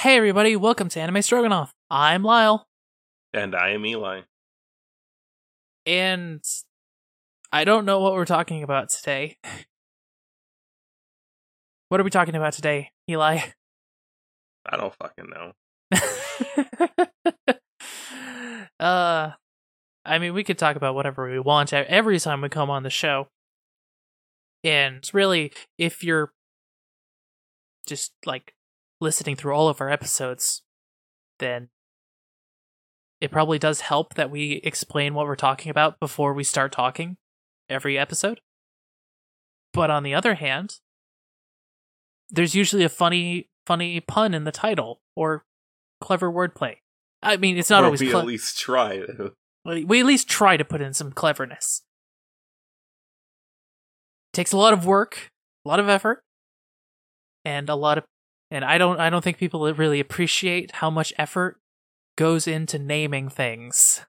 Hey everybody, welcome to Anime Stroganoff. I'm Lyle, And I am Eli. and I don't know what we're talking about today. What are we talking about today, Eli? I don't fucking know. uh, I mean, we could talk about whatever we want every time we come on the show. And really, if you're just like listening through all of our episodes, then it probably does help that we explain what we're talking about before we start talking every episode. But on the other hand, there's usually a funny funny pun in the title or clever wordplay. I mean, it's not Or always we cle- at least try. we at least try to put in some cleverness. Takes a lot of work, a lot of effort, and a lot of and I don't I don't think people really appreciate how much effort goes into naming things.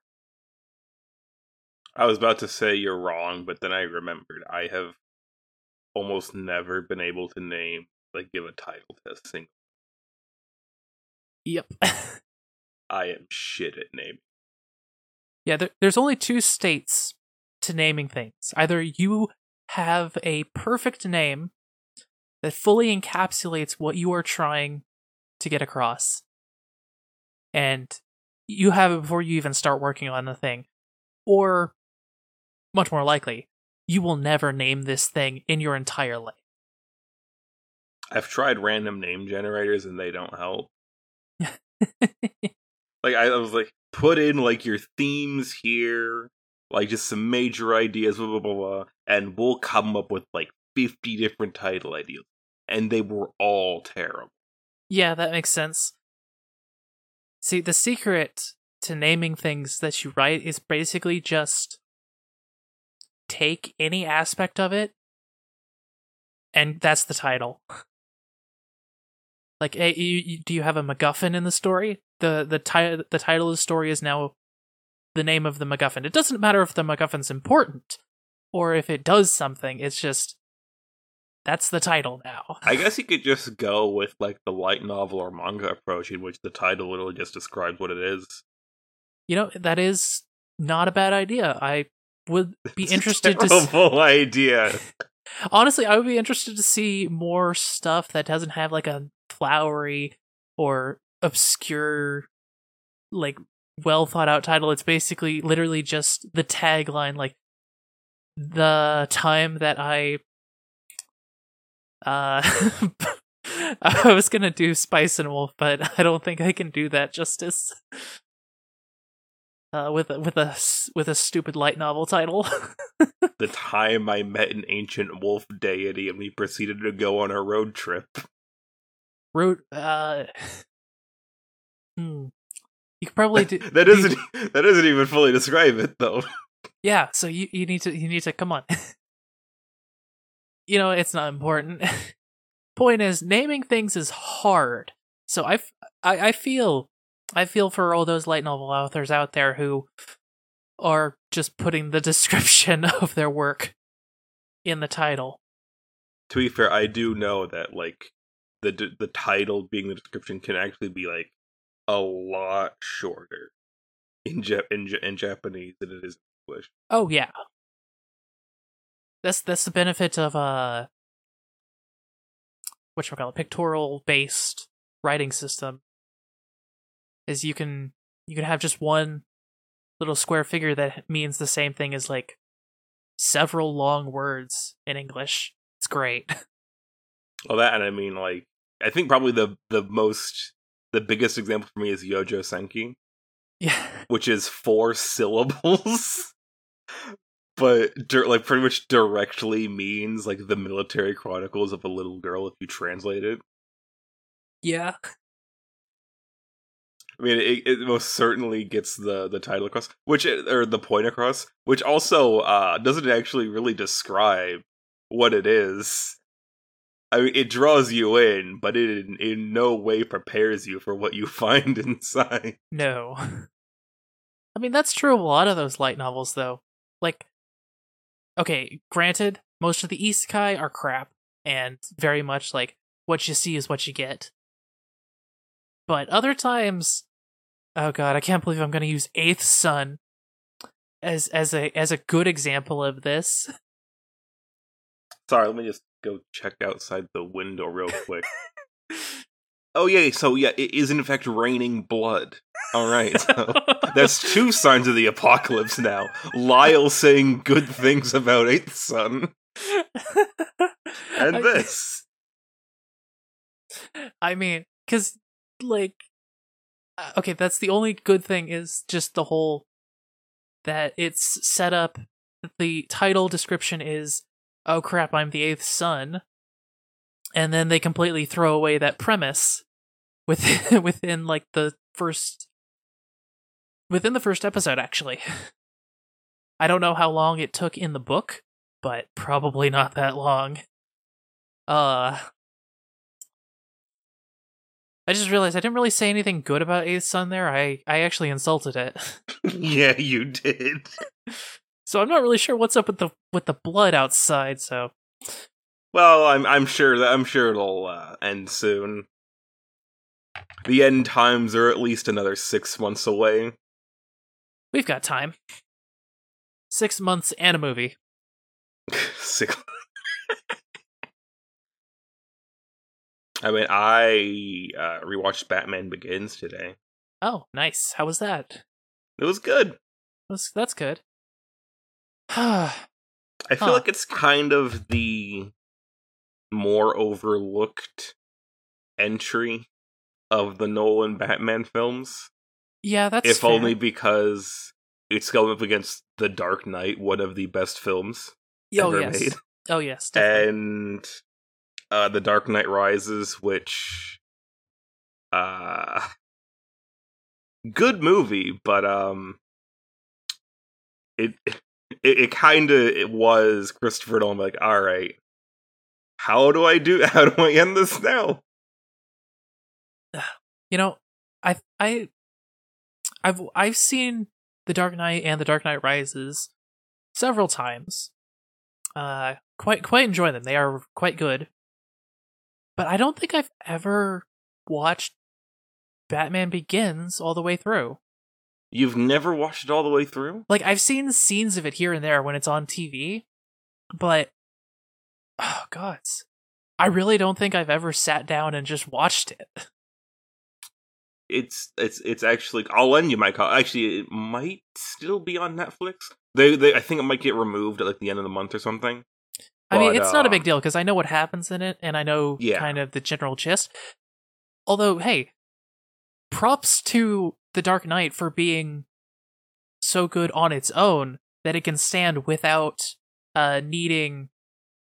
I was about to say you're wrong, but then I remembered I have almost never been able to name, like, give a title to a single. Yep. I am shit at naming. yeah, there, there's only two states to naming things. Either you have a perfect name that fully encapsulates what you are trying to get across, and you have it before you even start working on the thing, or much more likely, you will never name this thing in your entire life. I've tried random name generators and they don't help. Like, I was like, put in, like, your themes here, like, just some major ideas, blah, blah, blah, blah, and we'll come up with, like, 50 different title ideas. And they were all terrible. Yeah, that makes sense. See, the secret to naming things that you write is basically just take any aspect of it, and that's the title. Like, hey, you, you, do you have a MacGuffin in the story? the the ti- The title of the story is now the name of the MacGuffin. It doesn't matter if the MacGuffin's important or if it does something. It's just that's the title now. I guess you could just go with like the light novel or manga approach, in which the title literally just describes what it is. You know, that is not a bad idea. I would be It's a interested to terrible idea. honestly, I would be interested to see more stuff that doesn't have like a flowery or obscure like well thought out title. It's basically literally just the tagline like the time that I uh I was going to do Spice and Wolf, but I don't think I can do that justice. Uh, with a, with a with a stupid light novel title. the time I met an ancient wolf deity and we proceeded to go on a road trip. Road. Uh, hmm. You could probably do. that you- doesn't that doesn't even fully describe it though. Yeah. So you you need to you need to come on. You know it's not important. Point is, naming things is hard. So I, f- I I feel I feel for all those light novel authors out there who are just putting the description of their work in the title. to be fair, I do know that like the d- the title being the description can actually be like a lot shorter in Jap- in, in Japanese than it is in English. Oh yeah. That's that's the benefit of uh what call it pictorial based writing system. Is you can you can have just one little square figure that means the same thing as like several long words in English. It's great. Well, that and I mean, like, I think probably the the most the biggest example for me is Yojo Senki, yeah. which is four syllables, but like pretty much directly means like the military chronicles of a little girl if you translate it. Yeah. I mean, it, it most certainly gets the the title across, which or the point across, which also uh doesn't actually really describe what it is. I mean, it draws you in, but it in, in no way prepares you for what you find inside. No. I mean, that's true of a lot of those light novels, though. Like, okay, granted, most of the isekai are crap, and very much like what you see is what you get. but other times, oh god, I can't believe I'm going to use Eighth Son as as a as a good example of this. Sorry, let me just go check outside the window real quick. oh yeah, so yeah, it is in fact raining blood. All right, so that's two signs of the apocalypse now. Lyle saying good things about Eighth Son, and I- this. I mean, because like, uh, okay, that's the only good thing is just the whole that it's set up. The title description is, "Oh crap, I'm the eighth son," and then they completely throw away that premise within within like the first within the first episode. Actually, I don't know how long it took in the book, but probably not that long. Uh, I just realized I didn't really say anything good about Eighth Son there. I, I actually insulted it. yeah, you did. So I'm not really sure what's up with the with the blood outside, so Well, I'm I'm sure that I'm sure it'll uh, end soon. The end times are at least another six months away. we've got time. Six months and a movie. Six. I mean, I uh, rewatched Batman Begins today. Oh, nice. How was that? It was good. That's that's good. I feel Huh. like it's kind of the more overlooked entry of the Nolan Batman films. yeah, that's if fair. only because it's going up against The Dark Knight, one of the best films oh ever yes, made. oh yes, definitely. and uh The Dark Knight Rises, which uh good movie, but um it it, it kind of it was Christopher Nolan like, all right, how do I do? How do I end this now? you know, I I I've I've seen The Dark Knight and The Dark Knight Rises several times. Uh quite quite enjoy them. They are quite good. But I don't think I've ever watched Batman Begins all the way through. You've never watched it all the way through? Like I've seen scenes of it here and there when it's on TV, but oh god. I really don't think I've ever sat down and just watched it. It's it's it's actually I'll lend you my copy. Actually, it might still be on Netflix. They they I think it might get removed at like the end of the month or something. I mean, But, it's not a uh, big deal because I know what happens in it and I know Yeah. kind of the general gist. Although, hey, props to The Dark Knight for being so good on its own that it can stand without uh needing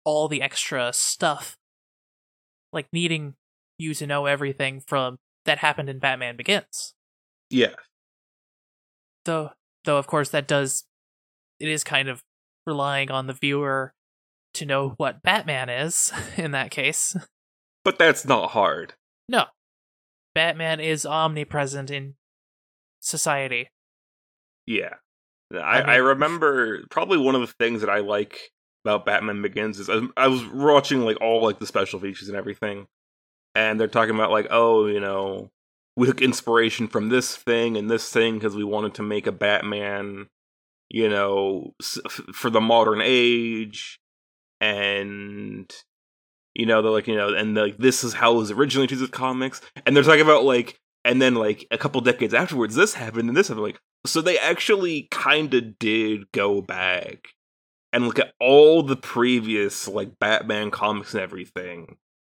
all the extra stuff. Like needing you to know everything from that happened in Batman Begins. Yeah. Though though of course that does it is kind of relying on the viewer to know what Batman is in that case. But that's not hard. No. Batman is omnipresent in society. Yeah. I, I I, remember probably one of the things that I like about Batman Begins is I, I was watching like all like the special features and everything, and they're talking about like oh you know we took inspiration from this thing and this thing because we wanted to make a Batman you know for the modern age and you know they're like you know and like this is how it was originally treated comics and they're talking about like and then like a couple decades afterwards this happened and this happened like so they actually kind of did go back and look at all the previous like Batman comics and everything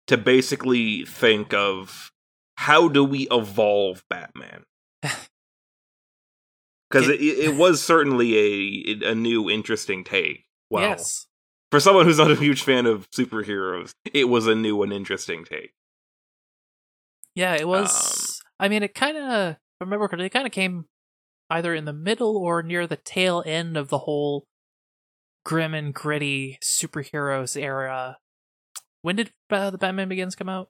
to basically think of how do we evolve Batman? Because it, it was certainly a a new interesting take. Wow. Yes. For someone who's not a huge fan of superheroes, it was a new and interesting take. Yeah, it was. Um, I mean, it kind of. Remember it kind of came either in the middle or near the tail end of the whole grim and gritty superheroes era. When did uh, the Batman Begins come out?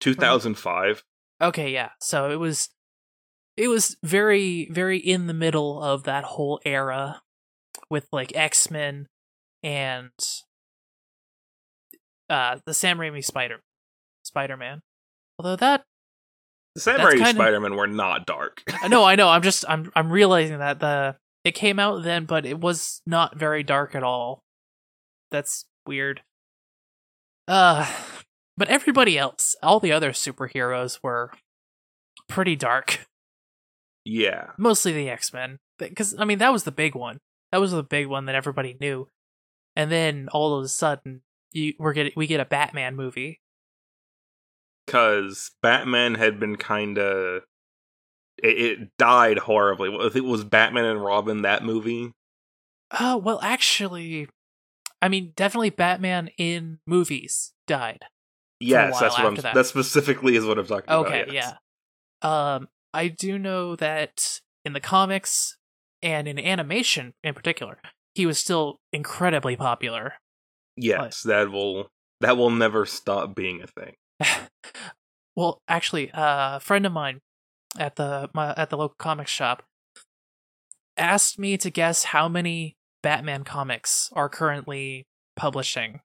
2005. Okay, yeah. So it was. It was very, very in the middle of that whole era, with like X Men and uh the Sam Raimi Spider Spider Man. Although that The Sam Raimi Spider-Man were not dark. I know, I know. I'm just I'm I'm realizing that the it came out then, but it was not very dark at all. That's weird. Uh but everybody else, all the other superheroes were pretty dark. yeah. Mostly the X-Men. Because I mean that was the big one. That was the big one that everybody knew. And then all of a sudden you we're getting we get a Batman movie. Because Batman had been kind of. It, it died horribly. I think it was Batman and Robin that movie. Oh, well actually I mean definitely Batman in movies died. Yes, that's what I'm. that. That specifically is what I'm talking Okay, about. yes. yeah. Um, I do know that in the comics and in animation in particular, he was still incredibly popular. Yes, that will that will never stop being a thing. well, actually, uh, a friend of mine at the my, at the local comic shop asked me to guess how many Batman comics are currently publishing.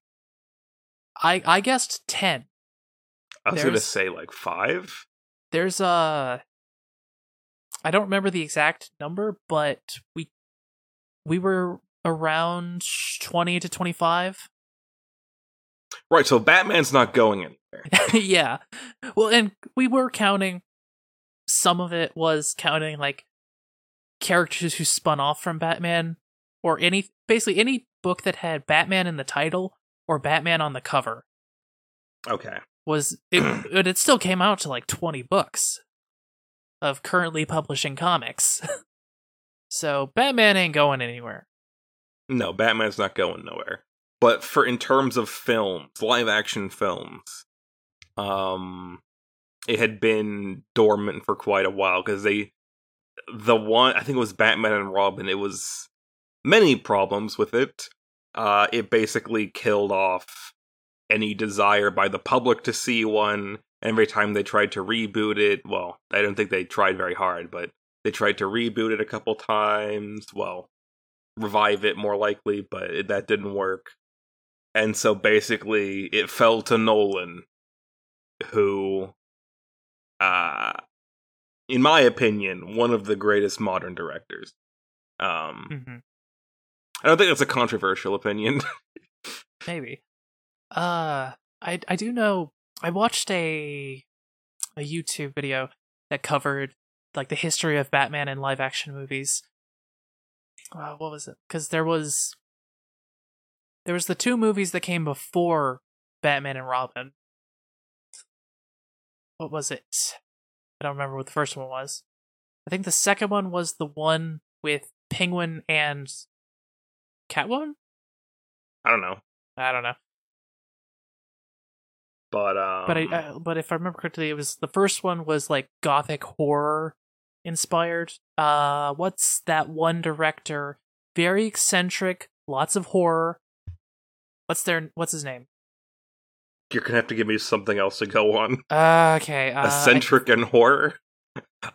I I guessed ten. I was gonna say like five. there's a I don't remember the exact number, but we we were around 20 to 25. Right, so Batman's not going anywhere. yeah. Well, and we were counting some of it was counting like characters who spun off from Batman or any basically any book that had Batman in the title or Batman on the cover Okay. was it, but it still came out to like 20 books of currently publishing comics. so Batman ain't going anywhere. No, Batman's not going nowhere. But for in terms of films, live action films, um it had been dormant for quite a while because they the one I think it was Batman and Robin, it was many problems with it. Uh it basically killed off any desire by the public to see one. Every time they tried to reboot it, well, I don't think they tried very hard, but they tried to reboot it a couple times. Well, revive it more likely, but it, that didn't work. And so basically, it fell to Nolan, who, uh, in my opinion, one of the greatest modern directors. Um, hmm I don't think that's a controversial opinion. Maybe. Uh, I I do know. I watched a a YouTube video that covered like the history of Batman in live action movies. Uh, what was it? Because there was there was the two movies that came before Batman and Robin. What was it? I don't remember what the first one was. I think the second one was the one with Penguin and Catwoman. I don't know, I don't know. but um, but I, uh, but if I remember correctly, it was the first one was like gothic horror inspired. Uh, what's that one director? Very eccentric, lots of horror. What's their What's his name? You're gonna have to give me something else to go on. Uh, okay, uh, eccentric and horror.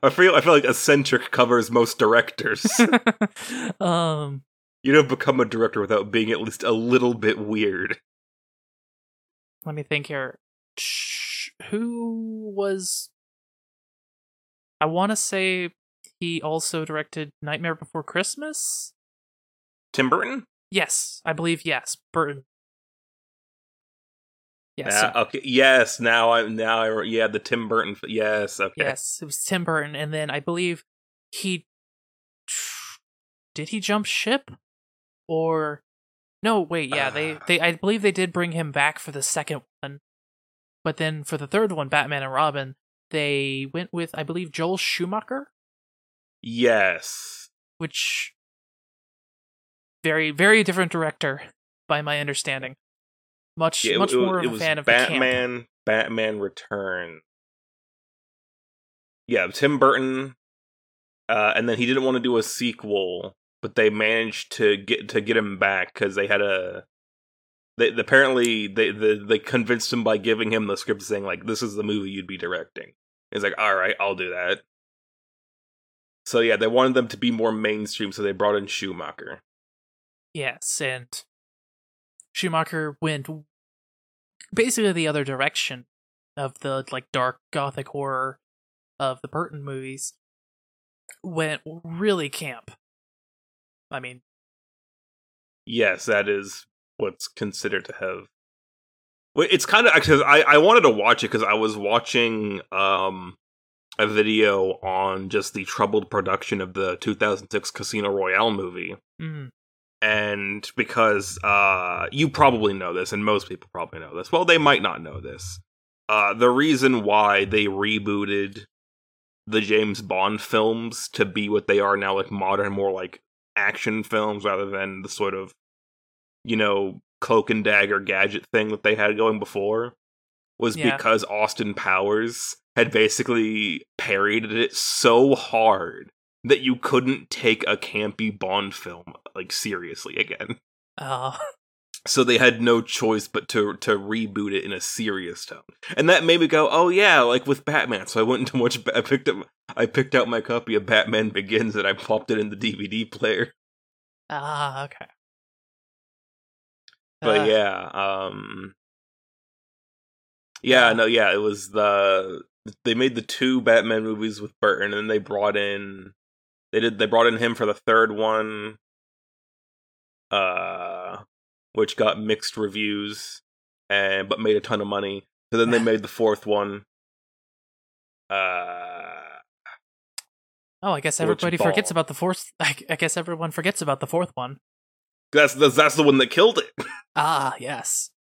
I feel I feel like eccentric covers most directors. Um, you don't become a director without being at least a little bit weird. let me think here. Who was? I want to say he also directed Nightmare Before Christmas. Tim Burton? Yes, I believe yes, Burton. Yes, Yeah, okay. Yes, now I now I yeah the Tim Burton. Yes, okay. Yes, it was Tim Burton, and then I believe he did he jump ship, or no? Wait, yeah, they Uh. they I believe they did bring him back for the second one, but then for the third one, Batman and Robin, they went with I believe Joel Schumacher, Yes. which very very different director by my understanding. Much Yeah, much it, more it of a was fan of. Batman. Batman Return. Yeah, Tim Burton. Uh, and then he didn't want to do a sequel, but they managed to get to get him back because they had a. They apparently they, they they convinced him by giving him the script saying like this is the movie you'd be directing. He's like, all right, I'll do that. So yeah, they wanted them to be more mainstream, so they brought in Schumacher. Yes, and Schumacher went basically the other direction of the like dark gothic horror. of the Burton movies went really camp. I mean, Yes, that is what's considered to have. It's kind of because I I wanted to watch it because I was watching um a video on just the troubled production of the 2006 Casino Royale movie, mm, and because uh you probably know this, and most people probably know this. Well, they might not know this. Uh, the reason why they rebooted the James Bond films to be what they are now, like modern, more like action films rather than the sort of, you know, cloak and dagger gadget thing that they had going before, was Yeah. because Austin Powers had basically parodied it so hard that you couldn't take a campy Bond film like seriously again. uh, So they had no choice but to to reboot it in a serious tone, and that made me go, "Oh yeah!" Like with Batman. So I went into watch. I picked up. I picked out my copy of Batman Begins, and I popped it in the DVD player. ah, okay. But Uh, yeah, um, yeah, Yeah. no, yeah, it was the they made the two Batman movies with Burton, and then they brought in they did they brought in him for the third one, uh, which got mixed reviews, and but made a ton of money. So then they made the fourth one. Uh, Oh, I guess everybody forgets about the fourth. I, I guess everyone forgets about the fourth one. that's that's, that's the one that killed it. Ah, yes.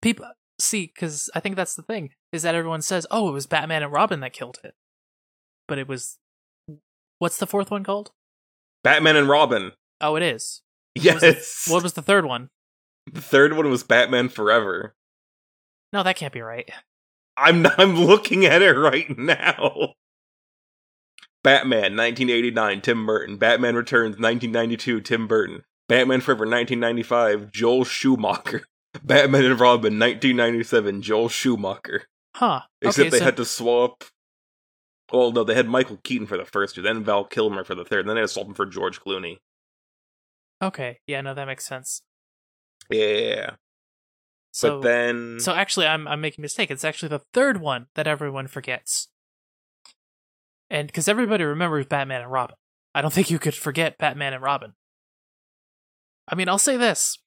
People see because I think that's the thing is that everyone says, "Oh, it was Batman and Robin that killed it," but it was. What's the fourth one called? Batman and Robin. Oh, it is. was the- Yes. What was the third one? the third one was Batman Forever. No, that can't be right. I'm I'm looking at it right now. Batman 1989 Tim Burton. Batman Returns 1992 Tim Burton. Batman Forever 1995 Joel Schumacher. Batman and Robin 1997 Joel Schumacher. Huh? Except okay, they so, had to swap. Well, no, they had Michael Keaton for the first two, then Val Kilmer for the third, and then they had him for George Clooney. okay, yeah, no, that makes sense. Yeah, So, but then so actually, I'm I'm making a mistake. It's actually the third one that everyone forgets, and because everybody remembers Batman and Robin, I don't think you could forget Batman and Robin. I mean, I'll say this: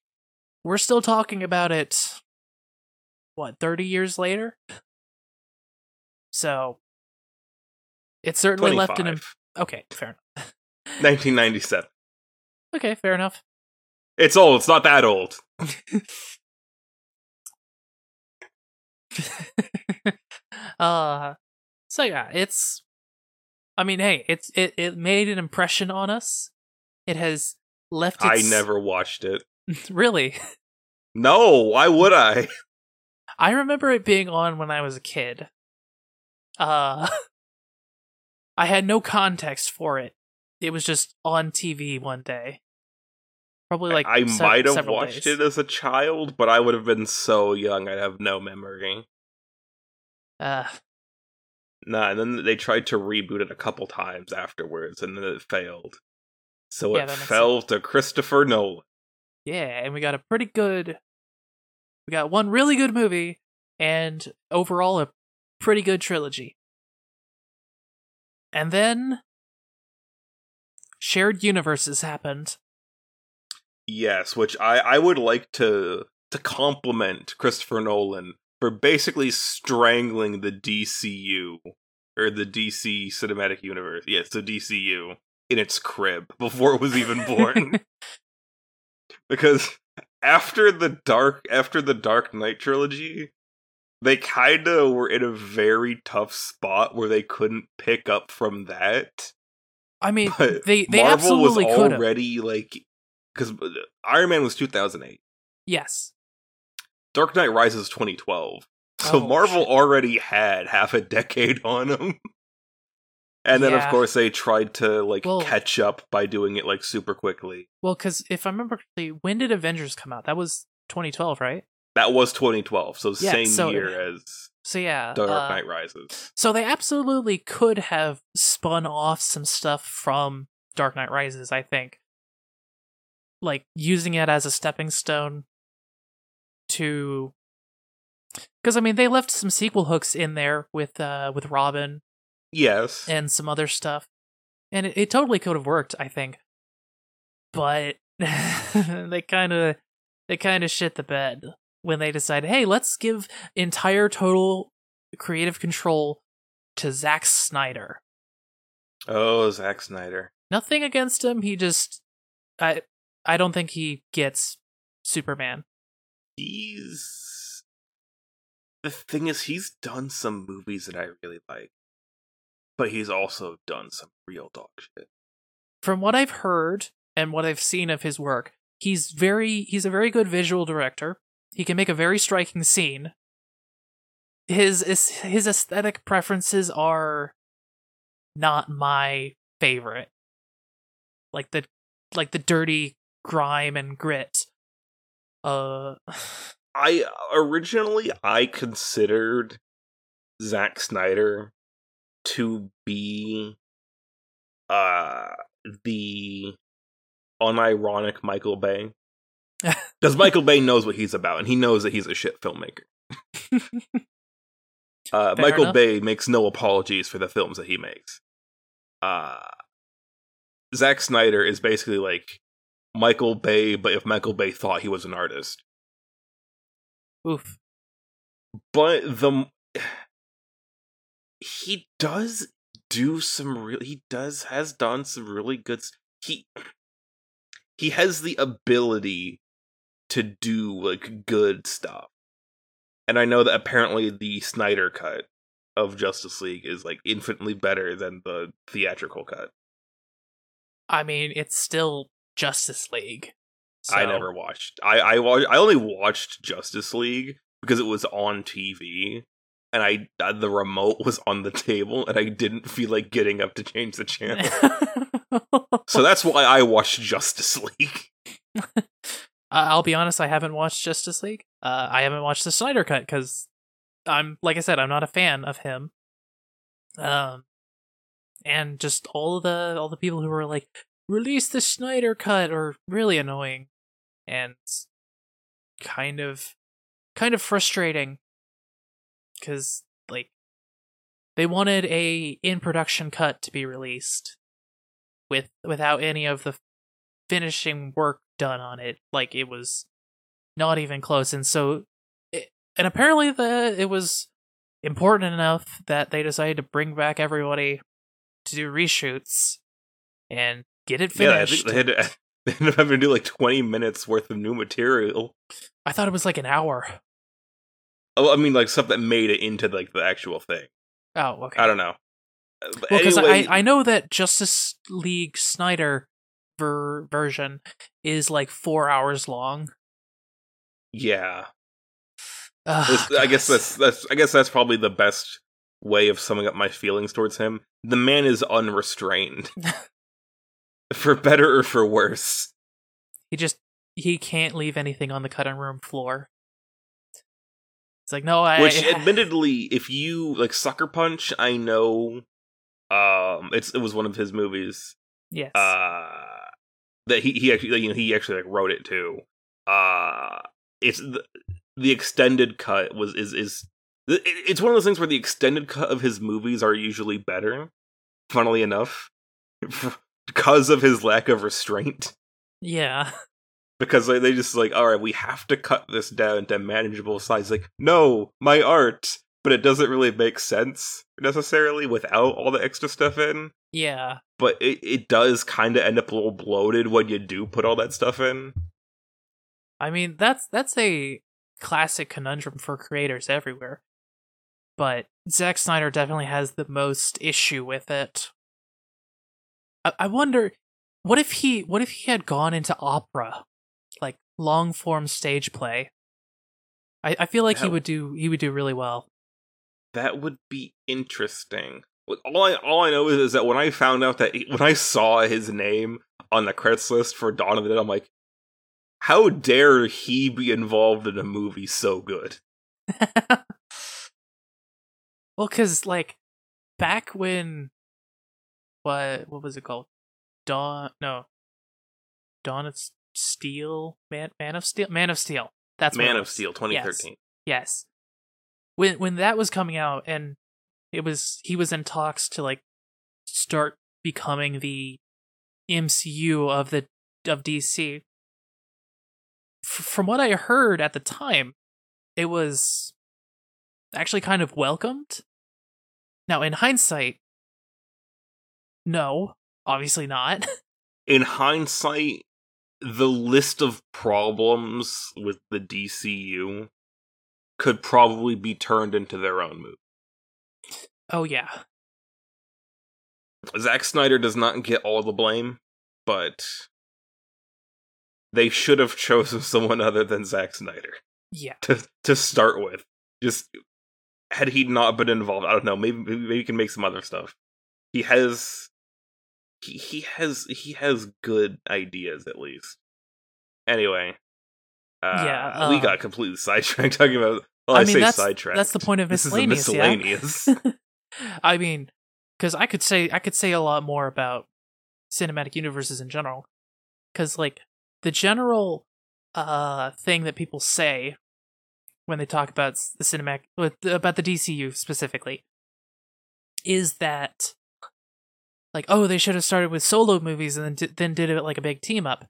we're still talking about it. What thirty years later? So it certainly left an. Im- okay, fair enough. 1997. okay, fair enough. It's old. It's not that old. uh so yeah it's i mean hey it's it, it made an impression on us it has left I never watched it. really No, why would I? i remember it being on when i was a kid uh i had no context for it it was just on tv one day probably like I se- might have watched days. it as a child, but I would have been so young I'd have no memory. uh Nah, and then they tried to reboot it a couple times afterwards, and then it failed. So Yeah, it fell to Christopher Nolan. Yeah, and we got a pretty good. We got one really good movie, and overall a pretty good trilogy. And then shared universes happened. Yes, which I, I would like to to compliment Christopher Nolan for basically strangling the DCU or the DC cinematic universe. Yes, the DCU in its crib before it was even born. because after the dark after the Dark Knight trilogy, they kind of were in a very tough spot where they couldn't pick up from that. I mean, But they they Marvel was absolutely could have. already like because uh, Iron Man was 2008. Yes. Dark Knight Rises 2012. So Oh, Marvel shit. already had half a decade on them. And then of course they tried to like Well- catch up by doing it like super quickly. Well, because if I remember correctly, when did Avengers come out? That was 2012, right? That was 2012, so Yeah, same so- year as So yeah. Dark uh, Knight Rises. So they absolutely could have spun off some stuff from Dark Knight Rises, I think. Like using it as a stepping stone to because I mean they left some sequel hooks in there with uh with Robin Yes. and some other stuff. And it, it totally could have worked, I think. But they kind of they kind of shit the bed when they decided, "Hey, let's give entire total creative control to Zack Snyder." oh, Zack Snyder. Nothing against him, he just I I don't think he gets Superman. He's the thing is he's done some movies that I really like, but he's also done some real dog shit. From what I've heard and what I've seen of his work, he's very he's a very good visual director. He can make a very striking scene. His his, aesthetic preferences are not my favorite. Like the like the dirty grime and grit. Uh I originally I considered Zack Snyder to be uh the unironic Michael Bay. Because Michael Bay knows what he's about and he knows that he's a shit filmmaker. Uh, Michael enough. Bay makes no apologies for the films that he makes. Uh, Zack Snyder is basically like Michael Bay, but if Michael Bay thought he was an artist. oof. But the he does do some real. He does has done some really good. He he has the ability to do like good stuff, and I know that apparently the Snyder cut of Justice League is like infinitely better than the theatrical cut. I mean, it's still Justice League. I never watched. I I wa- I only watched Justice League because it was on TV, and I uh, the remote was on the table, and I didn't feel like getting up to change the channel. so that's why I watched Justice League. Uh, I'll be honest, I haven't watched Justice League. Uh, I haven't watched the Snyder Cut because I'm, like I said, I'm not a fan of him. Um, and just all the all the people who were like, release the Snyder Cut, are really annoying, and kind of, kind of frustrating. Because like, they wanted a in production cut to be released, with without any of the finishing work done on it like it was not even close and so it, and apparently the it was important enough that they decided to bring back everybody to do reshoots and get it Yeah, I finished. think they had to, they ended up having to do like twenty minutes worth of new material. I thought it was like an hour. Oh, I mean, like stuff that made it into like the actual thing. Oh, okay. I don't know. Uh, Well, because anyway, I, I know that Justice League Snyder ver- version is like four hours long. yeah, I guess that's that's I guess that's probably the best way of summing up my feelings towards him. The man is unrestrained. for better or for worse. he just he can't leave anything on the cutting room floor. It's like no, I. Which admittedly, if you like Sucker Punch, I know um it's it was one of his movies. yes, Uh that he he actually you know he actually like wrote it too. Uh it's the, the extended cut was is is it- it's one of those things where the extended cut of his movies are usually better funnily enough because of his lack of restraint yeah, because they just like all right we have to cut this down to manageable size like no my art but it doesn't really make sense necessarily without all the extra stuff in yeah. But it, it does kind of end up a little bloated when you do put all that stuff in I mean, that's that's a classic conundrum for creators everywhere. But Zack Snyder definitely has the most issue with it. I, I wonder, what if he what if he had gone into opera, like long form stage play? I, I feel like he would do he would do really well. that would be interesting all I all I know is, is that when I found out that he- when I saw his name on the credits list for Dawn of the Dead, I'm like, how dare he be involved in a movie so good? well, because like back when what what was it called? Dawn? No, Dawn of Steel, Man Man of Steel, Man of Steel. That's Man of. Steel 2013. Yes. When when that was coming out, and it was he was in talks to like start becoming the MCU of the of DC. F- from what I heard at the time, it was actually kind of welcomed. Now, in hindsight, no, obviously not. In hindsight, the list of problems with the DCU could probably be turned into their own movie. Oh yeah, Zack Snyder does not get all the blame, but they should have chosen someone other than Zack Snyder yeah. to to start with. Just had he not been involved, I don't know. Maybe maybe he can make some other stuff. He has he he has he has good ideas at least. Anyway, uh, Yeah, we uh, got completely sidetracked talking about. Well, I, I mean, say that's- sidetracked. that's the point of this is miscellaneous, miscellaneous. yeah? I mean, because I could say I could say a lot more about cinematic universes in general. Because like the general uh thing that people say when they talk about the cinematic about the DCU specifically is that like oh they should have started with solo movies and then di- then did it like a big team up.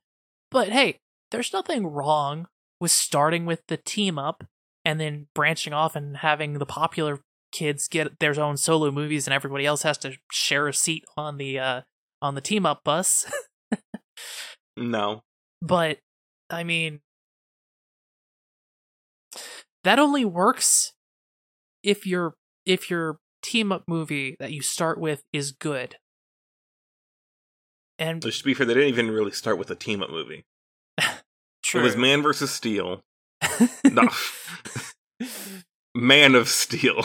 But hey, there's nothing wrong with starting with the team up and then branching off and having the popular kids get their own solo movies and everybody else has to share a seat on the uh on the team up bus. no, but I mean that only works if your if your team up movie that you start with is good. And just to be fair, they didn't even really start with a team up movie. true. It was Man versus Steel. No, Man of Steel.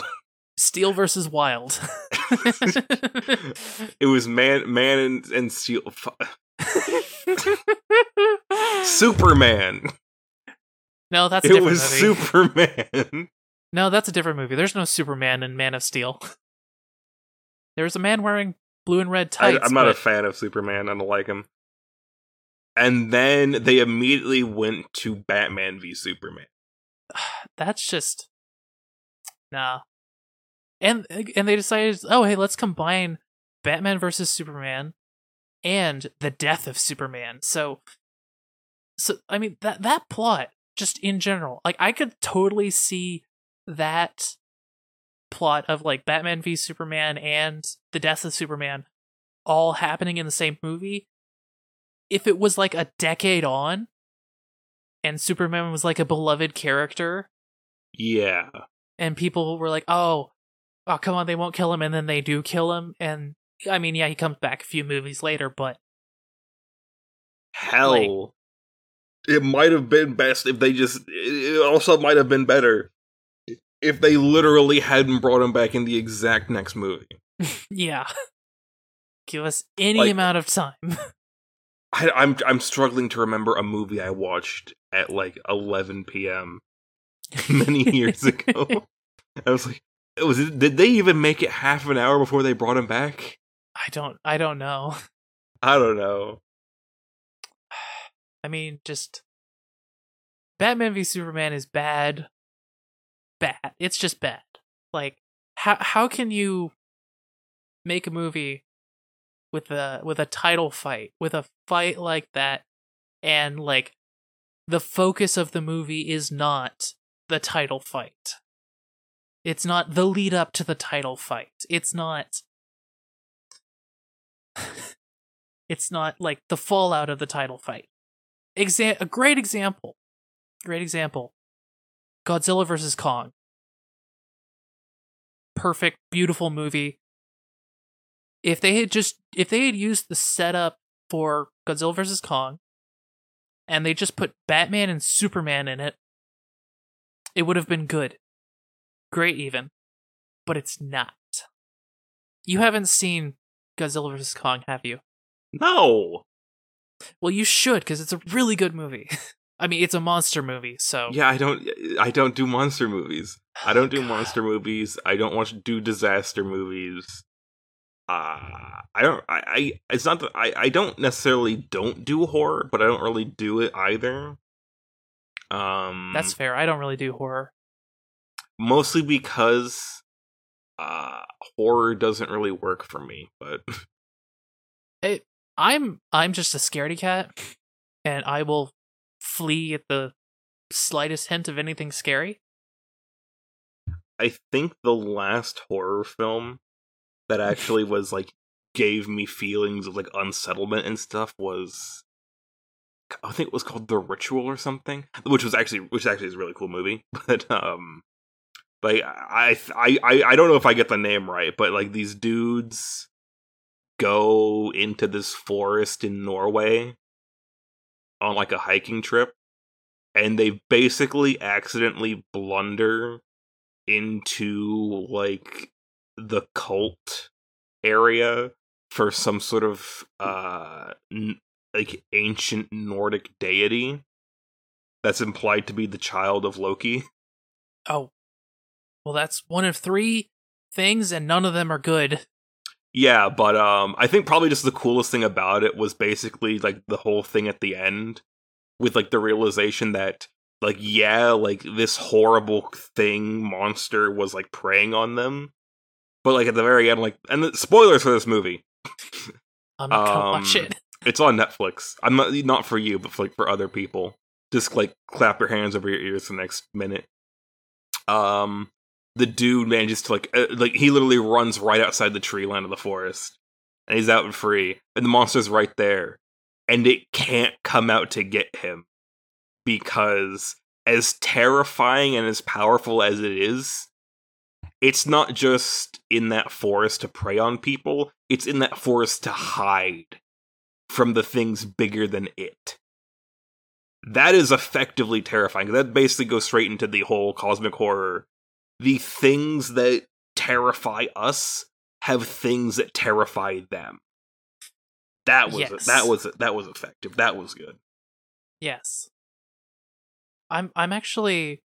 Steel versus Wild. it was Man, Man and, and Steel. Superman. no, that's a It was movie. Superman. No, that's a different movie. There's no Superman in Man of Steel. There's a man wearing blue and red I, tights. I'm not a fan of Superman. I don't like him. And then they immediately went to Batman v Superman. that's just nah. And and they decided, oh hey, let's combine Batman versus Superman and the death of Superman. So, so I mean that that plot just in general, like I could totally see that plot of like Batman v Superman and the death of Superman all happening in the same movie if it was like a decade on and Superman was like a beloved character Yeah. and people were like, "Oh, oh, come on, they won't kill him," and then they do kill him, and I mean, yeah, he comes back a few movies later, but Hell. it might have been best if they just. It also might have been better if they literally hadn't brought him back in the exact next movie. yeah, give us any Like- amount of time. I, I'm I'm struggling to remember a movie I watched at like 11 p.m. many years ago. I was like, Oh, it was did they even make it half an hour before they brought him back? I don't, I don't know. I don't know. I mean, just Batman v Superman is bad. Bad. It's just bad. Like, how how can you make a movie with a with a title fight with a fight like that, and like the focus of the movie is not the title fight. It's not the lead up to the title fight. It's not. it's not like the fallout of the title fight. Exa- a great example. Great example. Godzilla vs. Kong. Perfect, beautiful movie. If they had just if they had used the setup for Godzilla vs. Kong and they just put Batman and Superman in it, it would have been good. Great even. But it's not. You haven't seen Godzilla vs. Kong, have you? No. Well, you should because it's a really good movie. I mean, it's a monster movie, so Yeah, I don't I don't do monster movies. I don't do God. monster movies. I don't want to do disaster movies. Uh I don't I, I it's not that I, I don't necessarily don't do horror, but I don't really do it either. Um That's fair. I don't really do horror. Mostly because uh horror doesn't really work for me, but it, I'm I'm just a scaredy cat, and I will flee at the slightest hint of anything scary. I think the last horror film that actually was like gave me feelings of like unsettlement and stuff was I think it was called The Ritual or something, which was actually which actually is a really cool movie. But um, like I I I don't know if I get the name right, but like these dudes go into this forest in Norway on like a hiking trip, and they basically accidentally blunder into like the cult area for some sort of uh n- like ancient Nordic deity that's implied to be the child of Loki. Oh, well, that's one of three things, and none of them are good. Yeah, but um I think probably just the coolest thing about it was basically like the whole thing at the end with like the realization that like yeah, like this horrible thing monster was like preying on them. But like at the very end like and the, spoilers for this movie. I'm not gonna Um, watch it. It's on Netflix. I'm not not for you, but for, like for other people. Just like clap your hands over your ears the next minute. Um, the dude manages to like uh, like he literally runs right outside the tree line of the forest, and he's out and free, and the monster's right there, and it can't come out to get him because as terrifying and as powerful as it is, it's not just in that forest to prey on people; it's in that forest to hide from the things bigger than it. That is effectively terrifying. That basically goes straight into the whole cosmic horror. The things that terrify us have things that terrify them. That was Yes. that was that was effective. That was good. Yes. I'm I'm actually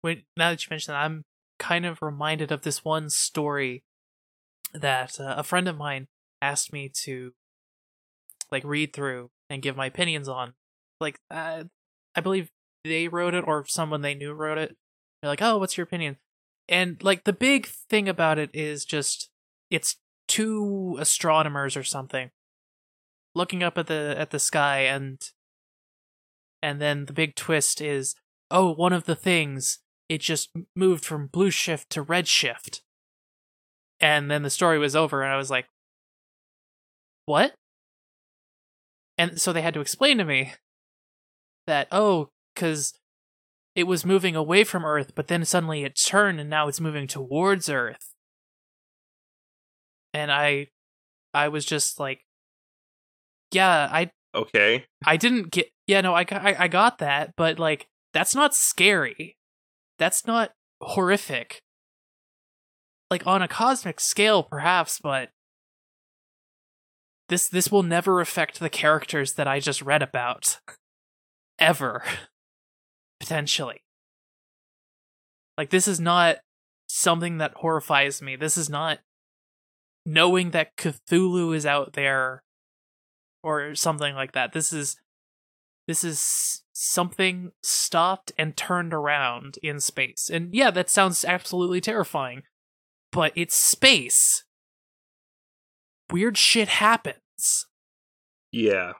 when now that you mention that, I'm kind of reminded of this one story that uh, a friend of mine asked me to like read through and give my opinions on. Like uh, I believe they wrote it or someone they knew wrote it. They're like, "Oh, what's your opinion?" And like the big thing about it is just it's two astronomers or something looking up at the at the sky and and then the big twist is oh one of the things it just moved from blue shift to red shift and then the story was over and i was like what and so they had to explain to me that oh cuz it was moving away from earth but then suddenly it turned and now it's moving towards earth and i i was just like yeah i Okay. I didn't get. Yeah, no, I, got- I I got that, but like that's not scary. That's not horrific. Like on a cosmic scale, perhaps, but this this will never affect the characters that I just read about, ever. Potentially. Like this is not something that horrifies me. This is not knowing that Cthulhu is out there or something like that. This is this is something stopped and turned around in space. And yeah, that sounds absolutely terrifying. But it's space. Weird shit happens. Yeah.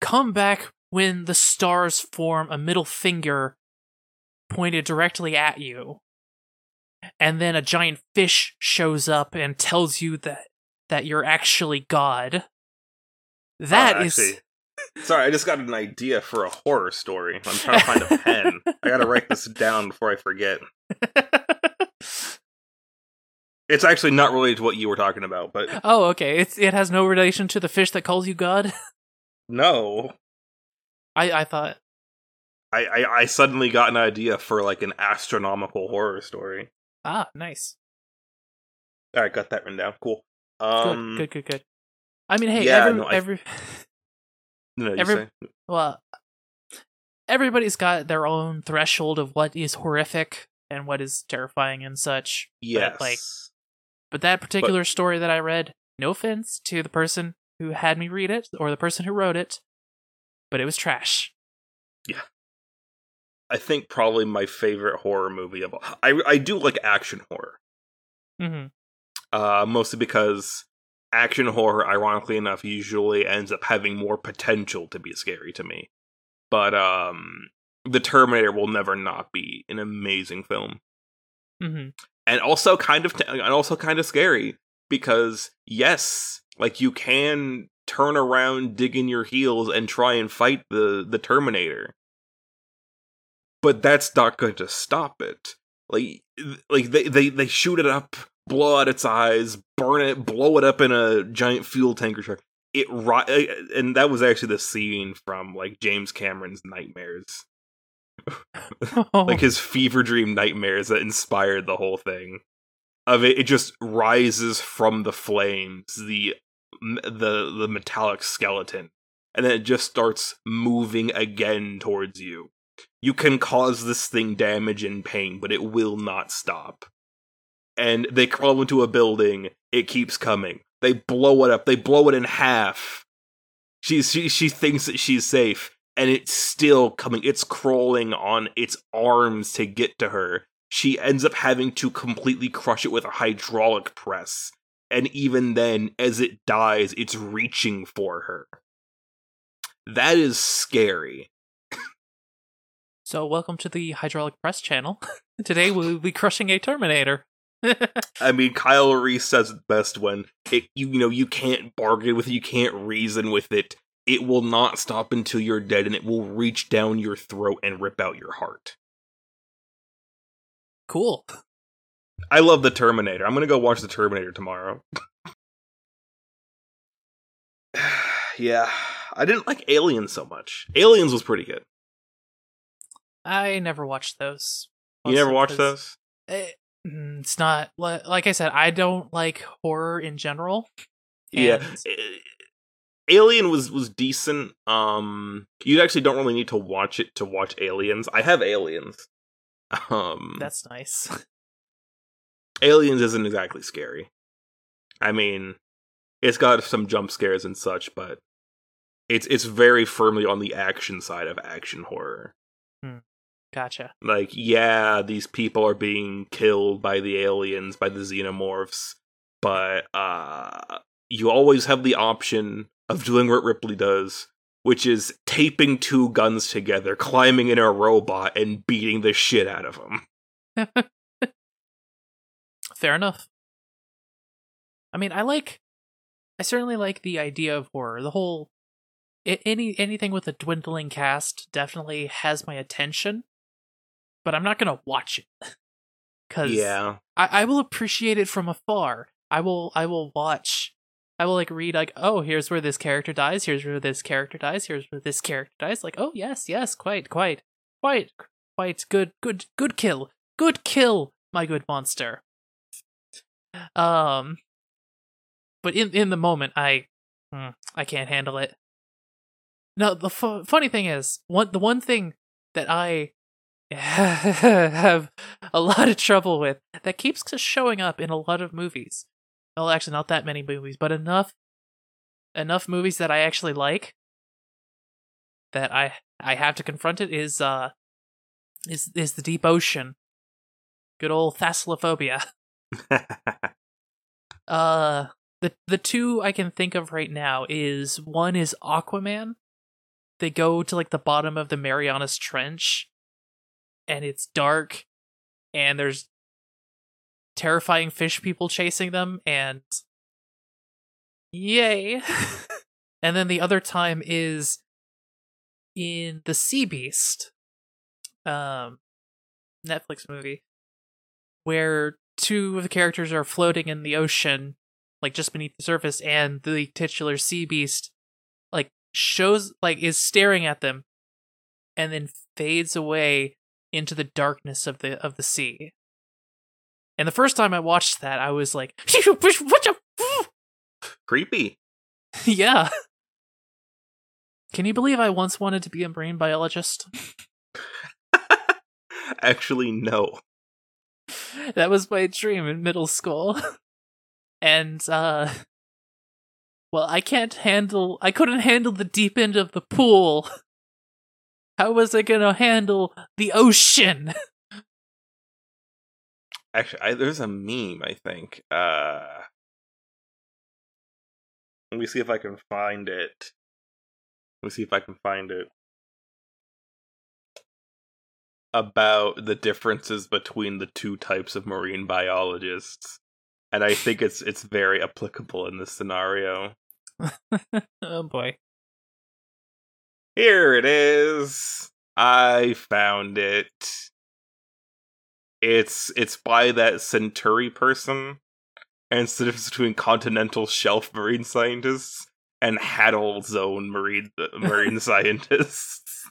Come back when the stars form a middle finger pointed directly at you. And then a giant fish shows up and tells you that that you're actually God. That Oh, is actually, Sorry, I just got an idea for a horror story. I'm trying to find a pen. I gotta write this down before I forget. It's actually not related to what you were talking about, but oh, okay. It's it has no relation to the fish that calls you God. no. I I thought. I, I, I suddenly got an idea for like an astronomical horror story. Ah, nice. Alright, got that written down. Cool. Good, Um good, good, good. I mean, hey, yeah, every no, I- every no, every- well, everybody's got their own threshold of what is horrific and what is terrifying and such. Yes. like, But that particular story that I read, no offense to the person who had me read it or the person who wrote it, but it was trash. Yeah. I think probably my favorite horror movie of all. I I do like action horror. hmm uh, mostly because action horror, ironically enough, usually ends up having more potential to be scary to me. But um, the Terminator will never not be an amazing film, hmm and also kind of and also kind of scary because yes, like you can turn around, dig in your heels, and try and fight the the Terminator, but that's not going to stop it. Like like they they they shoot it up blow out its eyes, burn it, blow it up in a giant fuel tanker truck. It ri- uh, and that was actually the scene from like James Cameron's Nightmares, like his fever dream nightmares that inspired the whole thing. Of it, it just rises from the flames, the the the metallic skeleton, and then it just starts moving again towards you. You can cause this thing damage and pain, but it will not stop and they crawl into a building. It keeps coming. They blow it up. They blow it in half. She's she she thinks that she's safe, and it's still coming. It's crawling on its arms to get to her. She ends up having to completely crush it with a hydraulic press. And even then, as it dies, it's reaching for her. That is scary. So, welcome to the hydraulic press channel. Today we'll be crushing a Terminator. I mean, Kyle Reese says it best when it you, you know you can't bargain with it, you can't reason with it. It will not stop until you're dead, and it will reach down your throat and rip out your heart. cool. I love the Terminator. I'm gonna go watch the Terminator tomorrow. yeah, I didn't like Aliens so much. Aliens was pretty good. I never watched those. You never watched those? eh, mm, It's not like I said. I don't like horror in general. Yeah. Eh, Alien was was decent. Um you actually don't really need to watch it to watch Aliens. I have Aliens. Um That's nice. Aliens isn't exactly scary. I mean, it's got some jump scares and such, but it's it's very firmly on the action side of action horror. Gotcha. Like, yeah, these people are being killed by the aliens, by the xenomorphs, but uh you always have the option of doing what Ripley does, which is taping two guns together, climbing in a robot, and beating the shit out of them. Fair enough. I mean, I like. I certainly like the idea of horror. The whole, any anything with a dwindling cast definitely has my attention, but I'm not gonna watch it because Yeah. I, I will appreciate it from afar. I will I will watch. I will like read like oh here's where this character dies. Here's where this character dies. Here's where this character dies. Like oh yes yes quite quite quite quite good good good kill good kill my good monster. Um, but in in the moment I hmm, I can't handle it. Now the fu- funny thing is one the one thing that I have a lot of trouble with that keeps showing up in a lot of movies. Well, actually, not that many movies, but enough enough movies that I actually like that I I have to confront it is uh is is the deep ocean. Good old thalassophobia. Uh the the two I can think of right now is one is Aquaman. They go to like the bottom of the Marianas Trench and it's dark and there's terrifying fish people chasing them and yay. and then the other time is in The Sea Beast. Um Netflix movie where two of the characters are floating in the ocean, like just beneath the surface, and the titular sea beast, like shows, like is staring at them, and then fades away into the darkness of the of the sea. And the first time I watched that, I was like? Creepy. yeah. Can you believe I once wanted to be a marine biologist? Actually, no. that was my dream in middle school. and uh well, I can't handle I couldn't handle the deep end of the pool. How was I going to handle the ocean? Actually, I, there's a meme. I think. Uh, let me see if I can find it. Let me see if I can find it. About the differences between the two types of marine biologists. And I think it's it's very applicable in this scenario. oh boy. Here it is. I found it. It's it's by that Centauri person. And it's the difference between continental shelf marine scientists and Hadal Zone marine uh, marine scientists.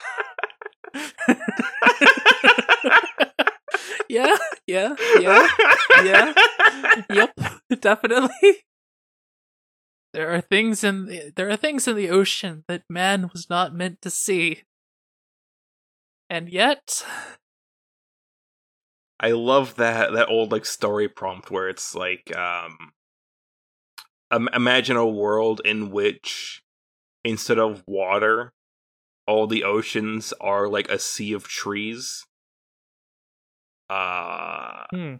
yeah, yeah, yeah, yeah. Yep, definitely. There are things in the, there are things in the ocean that man was not meant to see. And yet I love that that old like story prompt where it's like um um, imagine a world in which instead of water all the oceans are like a sea of trees uh hmm.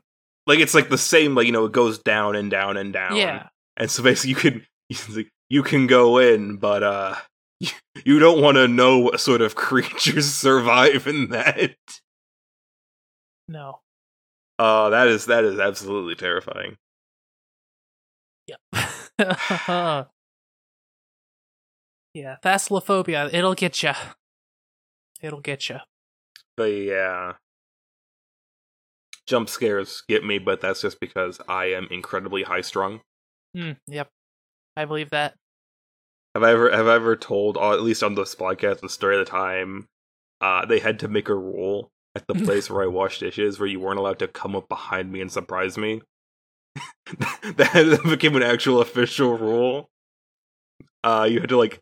like it's like the same like you know it goes down and down and down Yeah. and so basically you can you can go in but uh you, you don't want to know what sort of creatures survive in that No. uh that is that is absolutely terrifying Yep. Yeah, Thasalophobia, it'll get you. It'll get you. but yeah jump scares get me but that's just because i am incredibly high strung Mm, yep. I believe that. Have I ever have I ever told, at least on this podcast, the story of the time uh, they had to make a rule at the place where I wash dishes where you weren't allowed to come up behind me and surprise me. that became an actual official rule. Uh, you had to like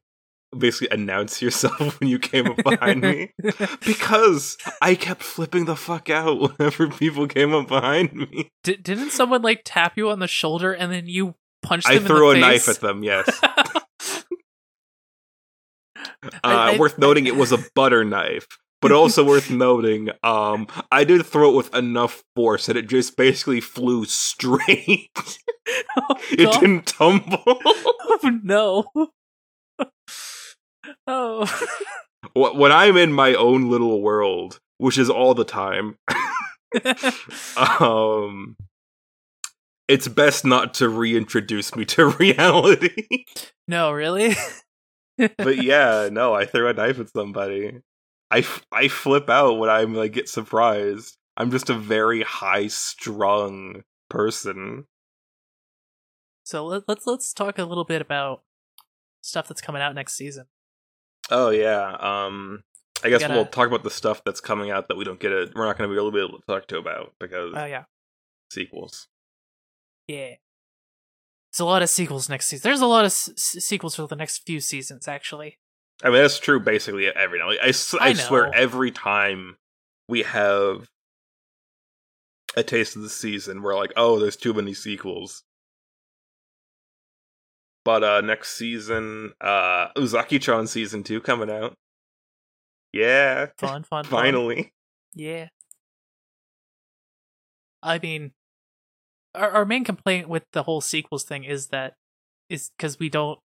basically announce yourself when you came up behind me because I kept flipping the fuck out whenever people came up behind me. D- didn't someone like tap you on the shoulder and then you punched I threw a the knife face? at them. Yes. Uh, I- I- worth noting, it was a butter knife, but also worth noting, um, I did throw it with enough force that it just basically flew straight. oh, it didn't tumble. oh no. Oh. When I'm in my own little world, which is all the time, um, it's best not to reintroduce me to reality. no, really? but yeah, no, I throw a knife at somebody. I, f- I flip out when I'm like get surprised. I'm just a very high strung person. so let's let's talk a little bit about stuff that's coming out next season. Oh yeah. Um I guess gotta- we'll talk about the stuff that's coming out that we don't get it. We're not going to be able to be able to talk to about because Oh yeah. sequels. Yeah. it's a lot of sequels next season. There's a lot of s- sequels for the next few seasons, actually. I mean that's true basically every now. Like, I s- I I swear every time we have a taste of the season, we're like, oh, there's too many sequels. But uh next season, uh Uzaki-chan season two coming out. Yeah, Fun, fun, fun. finally. Yeah. I mean, our, our main complaint with the whole sequels thing is that is because we don't.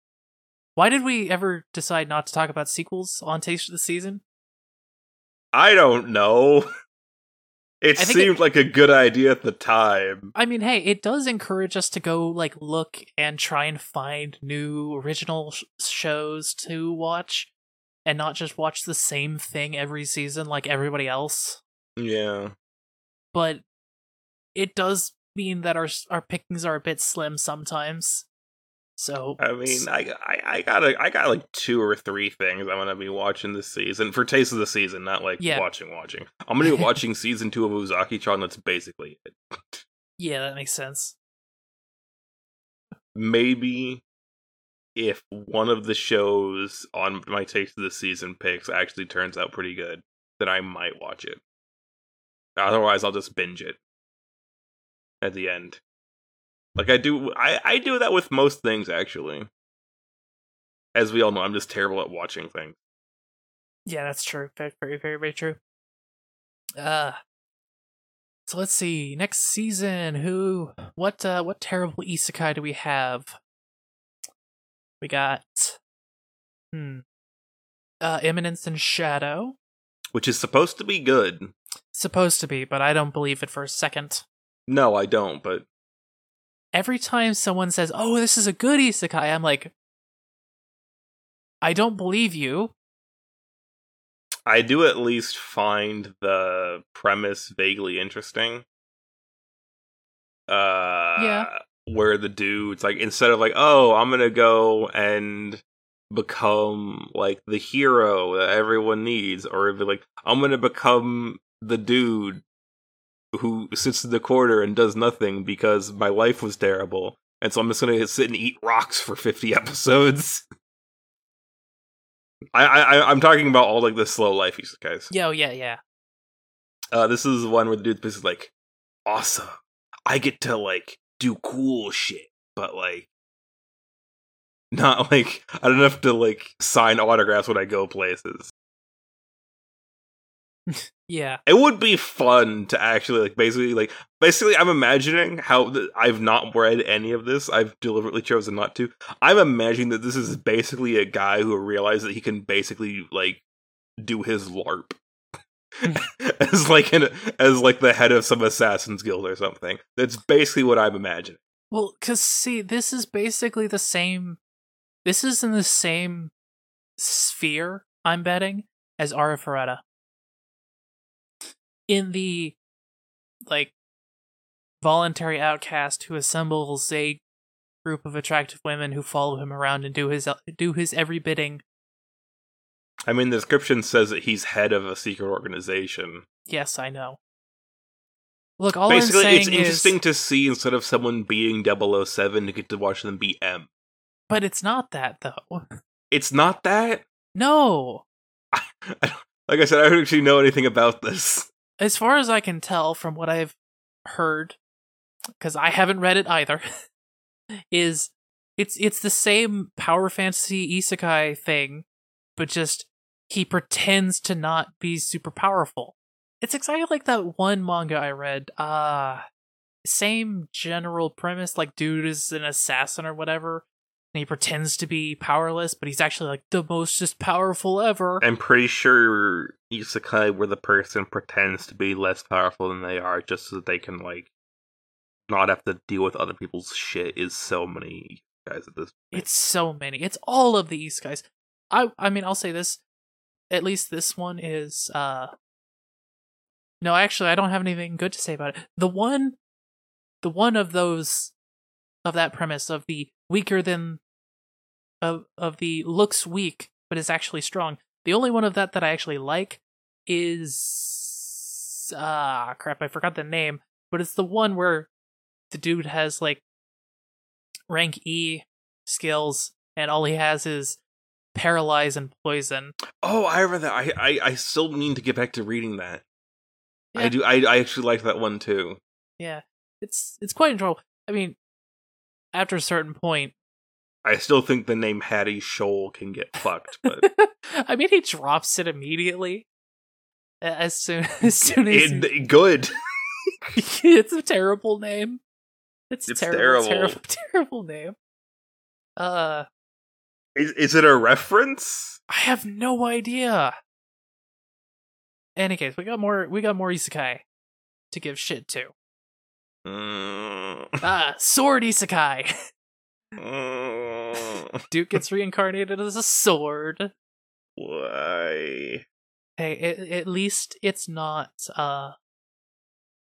Why did we ever decide not to talk about sequels on Taste of the Season? I don't know. It seemed like a good idea at the time. I mean, hey, it does encourage us to go like look and try and find new original sh- shows to watch, and not just watch the same thing every season like everybody else. Yeah. But it does mean that our our pickings are a bit slim sometimes. So I mean, I, I, I got a, I got like two or three things I'm gonna be watching this season for taste of the season, not like Yeah. watching, watching. I'm gonna be watching season two of Uzaki-chan. That's basically it. yeah, that makes sense. Maybe if one of the shows on my taste of the season picks actually turns out pretty good, then I might watch it. Otherwise, I'll just binge it at the end. Like I do, I, I do that with most things actually. As we all know, I'm just terrible at watching things. Yeah, that's true. Very, very, very, very true. Uh So let's see. Next season, who what uh what terrible isekai do we have? We got hmm. Uh Eminence in Shadow. Which is supposed to be good. Supposed to be, but I don't believe it for a second. No, I don't, but Every time someone says, "Oh, this is a good isekai," I'm like I don't believe you. I do at least find the premise vaguely interesting. Uh Yeah. where the dude's like instead of like, "Oh, I'm going to go and become like the hero that everyone needs," or if like, "I'm going to become the dude who sits in the corner and does nothing because my life was terrible." And so I'm just gonna sit and eat rocks for 50 episodes. I, I I'm talking about all like the slow life guys. Yo, yeah, yeah. Uh, this is the one where the dude's basically like, awesome. I get to like do cool shit, but like not like I don't have to like sign autographs when I go places. Yeah. It would be fun to actually like basically like basically I'm imagining how th- I've not read any of this. I've deliberately chosen not to. I'm imagining that this is basically a guy who realized that he can basically like do his LARP as like an as like the head of some assassins guild or something. That's basically what I'm imagining. Well, cuz see, this is basically the same this is in the same sphere, I'm betting, as Arifureta. In the like voluntary outcast who assembles a group of attractive women who follow him around and do his do his every bidding. I mean, the description says that he's head of a secret organization. Yes, I know. Look, all Basically, I'm saying it's is, interesting to see instead of someone being 007 to get to watch them be M. but it's not that though. It's not that. No, I don't, like I said, I don't actually know anything about this. As far as I can tell from what I've heard, because I haven't read it either, is it's it's the same power fantasy isekai thing, but just he pretends to not be super powerful. It's exactly like that one manga I read. Uh same general premise, like dude is an assassin or whatever, and he pretends to be powerless, but he's actually like the most just powerful ever. I'm pretty sure isekai where the person pretends to be less powerful than they are just so that they can like not have to deal with other people's shit is so many guys at this point. It's so many. It's all of the East guys. I I mean, I'll say this. At least this one is uh No, actually I don't have anything good to say about it. The one the one of those of that premise of the weaker than of of the looks weak but is actually strong. The only one of that that I actually like is ah crap, I forgot the name, but it's the one where the dude has like rank E skills, and all he has is paralyze and poison. Oh, I remember that. I, I I still mean to get back to reading that. I do. I I actually like that one too. Yeah, it's it's quite enjoyable. I mean, after a certain point, I still think the name Hattie Shoal can get fucked, but I mean, he drops it immediately as soon as soon as it, good. it's a terrible name. It's, It's terrible, terrible. terrible, terrible name. Uh, Is is it a reference? I have no idea. Any case, we got more. We got more isekai to give shit to. Ah, sword isekai. Duke gets reincarnated as a sword. why? Hey, at, at least it's not. Uh,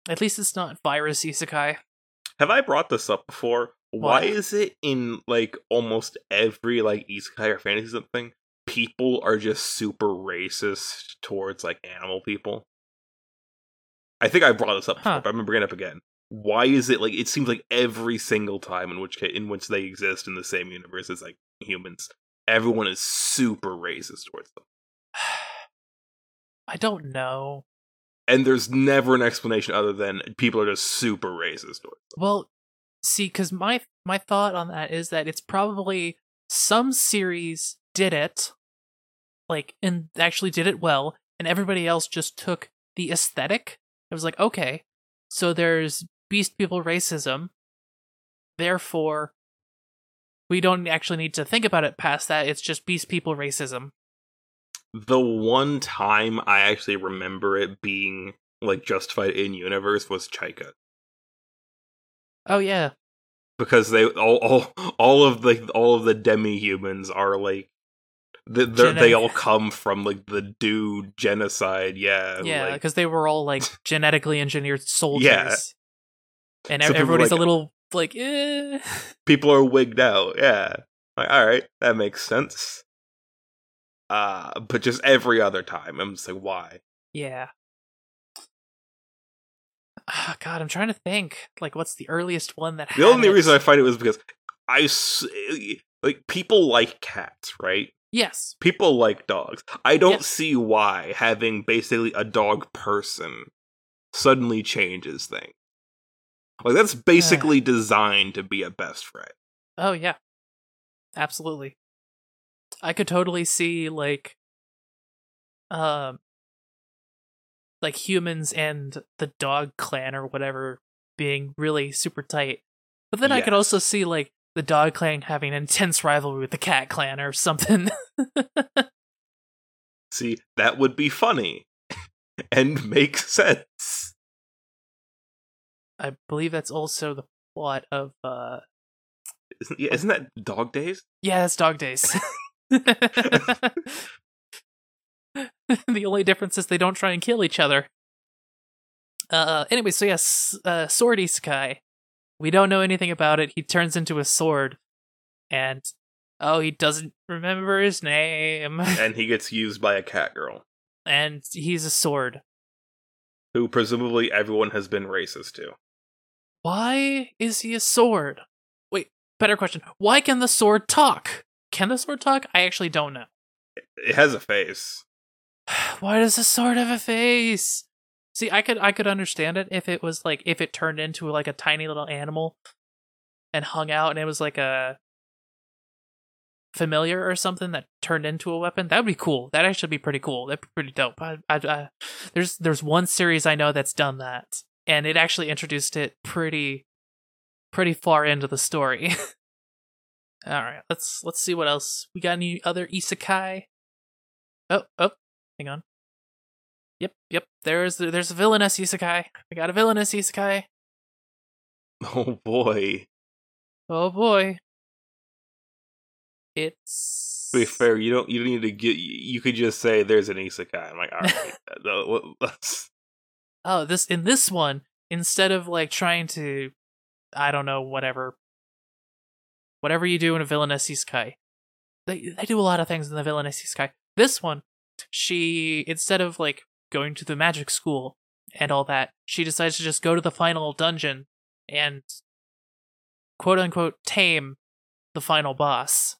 at least it's not virus isekai. Have I brought this up before? Why is it in like almost every like isekai or fantasy something? People are just super racist towards like animal people. I think I brought this up before, Huh. but I'm gonna bring it up again. Why is it like it seems like every single time in which in which they exist in the same universe as like humans, everyone is super racist towards them, I don't know. and there's never an explanation other than people are just super racist towards them. Well, see, because my my thought on that is that it's probably some series did it, like, and actually did it well, and everybody else just took the aesthetic. It was like, okay, So there's beast people racism. Therefore, we don't actually need to think about it past that. It's just beast people racism. The one time I actually remember it being like justified in universe was Chaika. Oh yeah, because they all all all of the all of the demi humans are like they they all come from like the dude genocide. Yeah, yeah, like, because they were all like genetically engineered soldiers. Yeah. And So everybody's like- a little like, eh. people are wigged out. Yeah, like all right, that makes sense. Uh, but just every other time, I'm just like, why? yeah. Ah, God, I'm trying to think. Like, what's the earliest one that? The only it? reason I find it was because I like people like cats, right? yes, People like dogs. I don't Yes. see why having basically a dog person suddenly changes things. Like that's basically designed to be a best friend. Oh yeah. Absolutely. I could totally see like um like humans and the dog clan or whatever being really super tight. But then I could also see like the dog clan having an intense rivalry with the cat clan or something. See, that would be funny and make sense. I believe that's also the plot of uh Isn't, yeah, isn't that Dog Days? Yeah, it's dog days. the only difference is they don't try and kill each other. Uh, anyway, so yes, uh, Sword Isekai. We don't know anything about it. He turns into a sword, and oh, he doesn't remember his name, And he gets used by a cat girl, and he's a sword. who presumably everyone has been racist to. Why is he a sword? Wait, better question. Why can the sword talk? Can the sword talk? I actually don't know. It has a face. Why does the sword have a face? See, I could I could understand it if it was like if it turned into like a tiny little animal and hung out and it was like a familiar or something that turned into a weapon. That would be cool. That actually be pretty cool. That'd be pretty dope. I, I, I, there's there's one series I know that's done that, and it actually introduced it pretty pretty far into the story. All right, let's let's see what else we got. Any other isekai? Oh, oh, hang on. Yep, yep. There's there's a villainous isekai. We got a villainous isekai. Oh boy. Oh boy. It's To be fair, you don't you don't need to get. You could just say there's an isekai. I'm like, all right, let's- Oh, this in this one, instead of like trying to I don't know, whatever whatever you do in a villainous isekai. They they do a lot of things in the villainous isekai. This one, she instead of like going to the magic school and all that, she decides to just go to the final dungeon and quote unquote tame the final boss.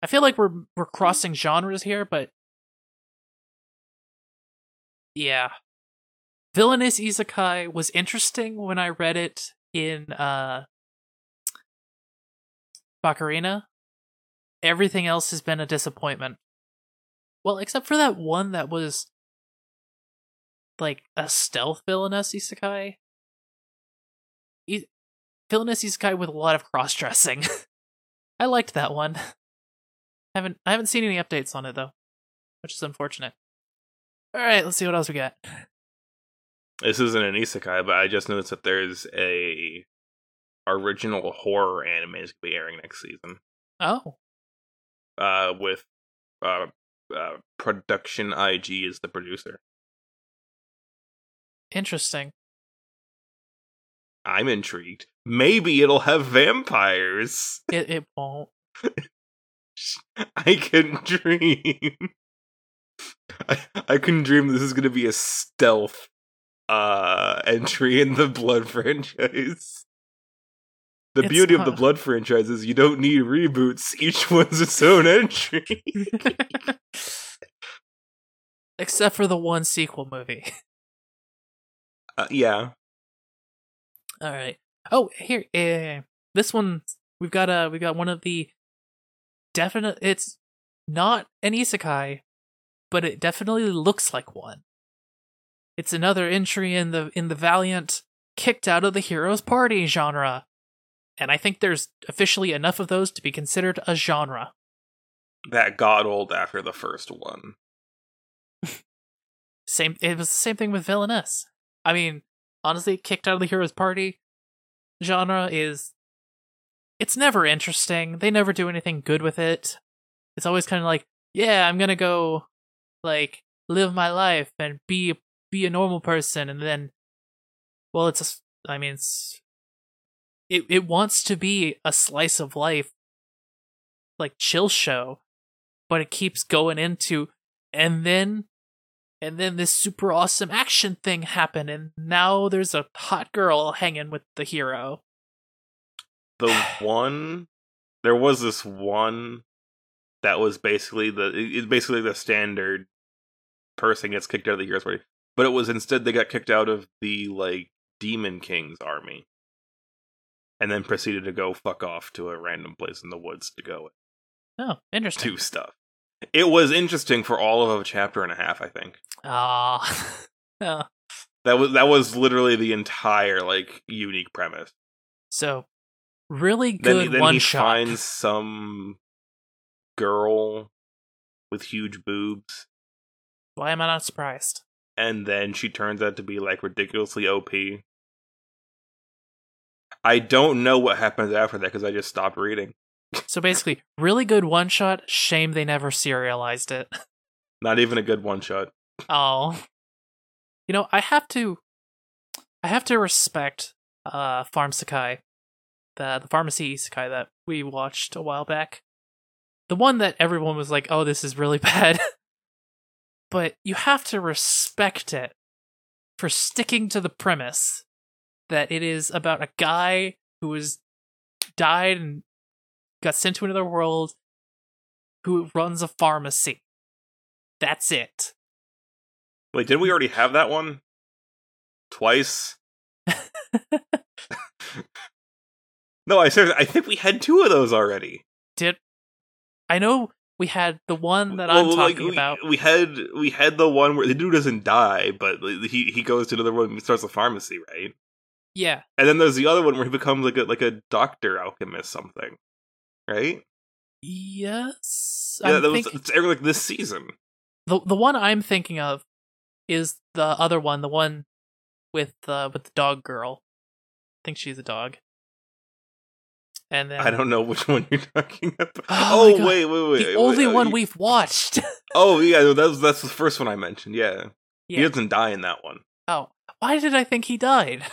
I feel like we're we're crossing genres here, but yeah. Villainous Isekai was interesting when I read it in uh Bakarina. Everything else has been a disappointment. Well, except for that one that was like a stealth villainous isekai. I- villainous isekai with a lot of cross dressing. I liked that one. haven't I haven't seen any updates on it though, which is unfortunate. All right, let's see what else we got. This isn't an isekai, but I just noticed that there's a original horror anime is gonna be airing next season. Oh, Uh, with uh, uh, production IG is the producer. interesting. I'm intrigued. Maybe it'll have vampires. It it won't. I can dream. I, I can dream this is going to be a stealth uh entry in the Blood franchise. The It's beauty of the. Blood franchise is you don't need reboots. Each one's its own entry. Except for the one sequel movie. Uh, yeah. All right. Oh, here. Uh, this one we've got a we got one of the definite. It's not an isekai, but it definitely looks like one. It's another entry in the in the Valiant kicked out of the heroes party genre. And I think there's officially enough of those to be considered a genre. That got old after the first one. Same it was the same thing with Villainess. I mean, honestly, kicked out of the heroes party genre is it's never interesting. They never do anything good with it. It's always kind of like, yeah, I'm going to go like live my life and be be a normal person and then well, it's a I mean, it's it it wants to be a slice of life like chill show, but it keeps going into and then and then this super awesome action thing happened and now there's a hot girl hanging with the hero. The one, there was this one that was basically the it's basically the standard person gets kicked out of the heroes party, but it was instead they got kicked out of the like Demon King's army, and then proceeded to go fuck off to a random place in the woods to go oh interesting do stuff. It was interesting for all of a chapter and a half, I think. ah oh. That was that was literally the entire like unique premise. so really good Then, then one he shot finds some girl with huge boobs, why am i not surprised and then she turns out to be like ridiculously OP. I don't know what happens after that because I just stopped reading. so basically really good one shot shame they never serialized it Not even a good one shot. Oh. You know, I have to I have to respect uh Farm Sakai. The the pharmacy isekai that we watched a while back. The one that everyone was like, "Oh, this is really bad." But you have to respect it for sticking to the premise that it is about a guy who was died and got sent to another world who runs a pharmacy. That's it. Wait, did we already have that one? Twice? no, I seriously, I think we had two of those already. did I know we had the one that Well, I'm like, talking we, about. We had we had the one where the dude doesn't die, but he he goes to another world and starts a pharmacy, right? Yeah, And then there's the other one where he becomes like a like a doctor alchemist something, right? yes. Yeah, I that was it's aired like this season. the the one I'm thinking of is the other one, the one with the with the dog girl. I think she's a dog. And then I don't know which one you're talking about. Oh Oh, wait, wait, wait. the wait, only uh, one you- we've watched. Oh yeah, that's that's the first one I mentioned. Yeah. he doesn't die in that one Oh, why did I think he died?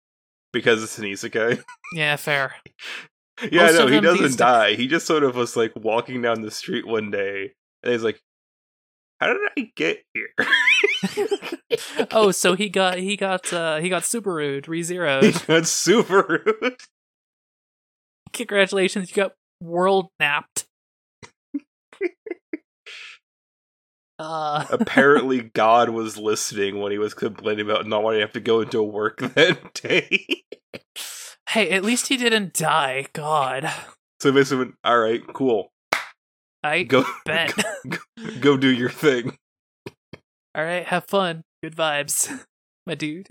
because it's an isekai. Yeah, fair. yeah, Most no, he doesn't die. He just sort of was like walking down the street one day, and he's like, "How did I get here?" oh, so he got he got uh he got Subaru he re-zeroed. got super rude. Congratulations, you got world napped. uh Apparently, God was listening when he was complaining about not wanting to have to go into work that day. Hey, at least he didn't die. God. so basically, went, all right, cool, I go, bet. go, go do your thing. All right, have fun. Good vibes, my dude.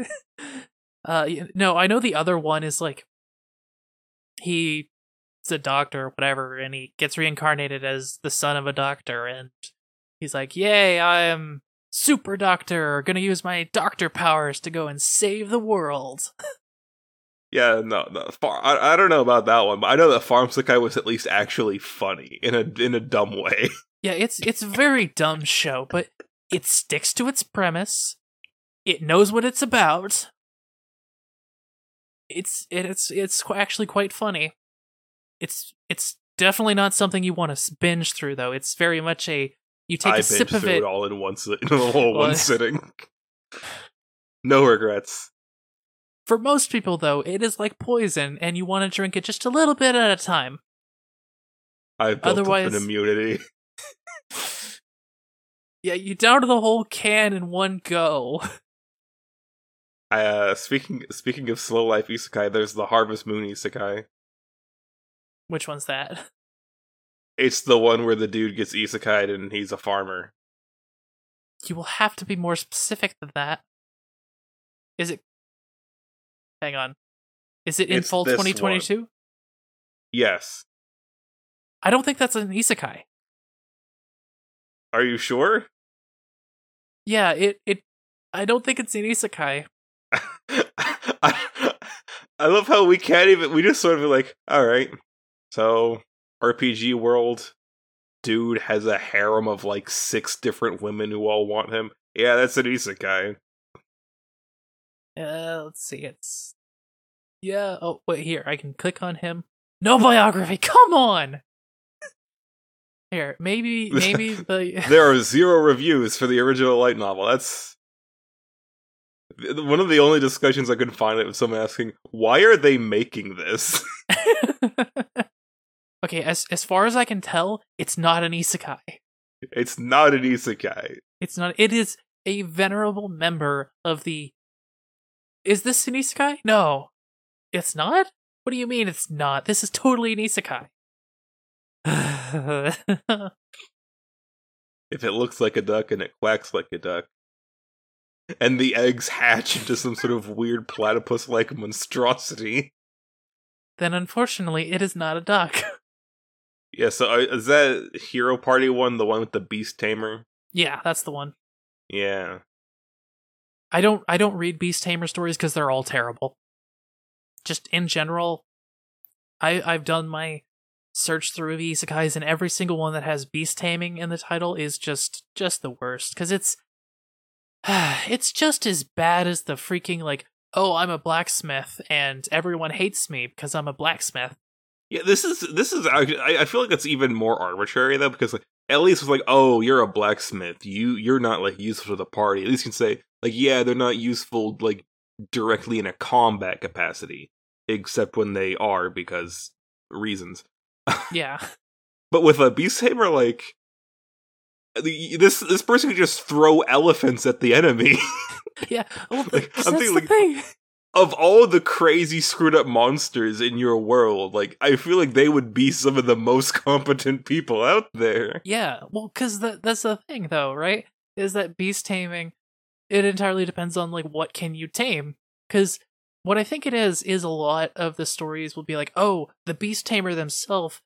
Uh, no, I know the other one is like he's a doctor or whatever, and he gets reincarnated as the son of a doctor, and he's like, "Yay, I am super doctor. Gonna use my doctor powers to go and save the world." Yeah, no, no. Far, I, I don't know about that one, but I know that Farm Sakai was at least actually funny in a in a dumb way. Yeah, it's it's a very dumb show, but it sticks to its premise. It knows what it's about. It's it's it's actually quite funny. It's it's definitely not something you want to binge through though. It's very much a you take I a sip of it. it all in one in a whole Well, one sitting. No regrets. For most people though, it is like poison and you want to drink it just a little bit at a time. I've built Otherwise- up an immunity. Yeah, you down the whole can in one go. Uh, speaking speaking of slow life isekai, there's the Harvest Moon isekai. Which one's that? It's the one where the dude gets isekai'd and he's a farmer. You will have to be more specific than that. Is it? Hang on. Is it in It's this 2022? Yes. I don't think that's an isekai. Are you sure? Yeah, it it. I don't think it's an isekai. I, I love how we can't even. We just sort of like, all right. So RPG world, dude has a harem of like six different women who all want him. Yeah, that's an isekai. Uh, let's see. It's yeah. Oh wait, here I can click on him. No biography. Come on. Here, maybe maybe the there are zero reviews for the original light novel. That's one of the only discussions I could find it with someone asking, "Why are they making this?" okay, as as far as I can tell, it's not an isekai. it's not an isekai. It's not. It is a venerable member of the. Is this an isekai? No, it's not. What do you mean it's not? This is totally an isekai. If it looks like a duck and it quacks like a duck, and the eggs hatch into some sort of weird platypus-like monstrosity. then unfortunately, it is not a duck. Yeah, so uh, is that Hero Party one the one with the beast tamer? yeah, that's the one. Yeah. I don't I don't read Beast Tamer stories because they're all terrible. Just in general, I I've done my search through of isekais, and every single one that has beast taming in the title is just just the worst because it's it's just as bad as the freaking like oh I'm a blacksmith and everyone hates me because I'm a blacksmith. Yeah, this is this is I, I feel like it's even more arbitrary though because like at least it's like oh you're a blacksmith you you're not like useful to the party at least you can say like yeah they're not useful like directly in a combat capacity except when they are because reasons Yeah, but with a beast tamer like the, this this person could just throw elephants at the enemy yeah. Well, Like, that's I'm the thinking, like, thing. Of all the crazy screwed up monsters in your world like i feel like they would be some of the most competent people out there Yeah, well, because that that's the thing, though, right? Is that beast taming? It entirely depends on like what can you tame. Because what I think it is is a lot of the stories will be like, oh, the beast tamer themselves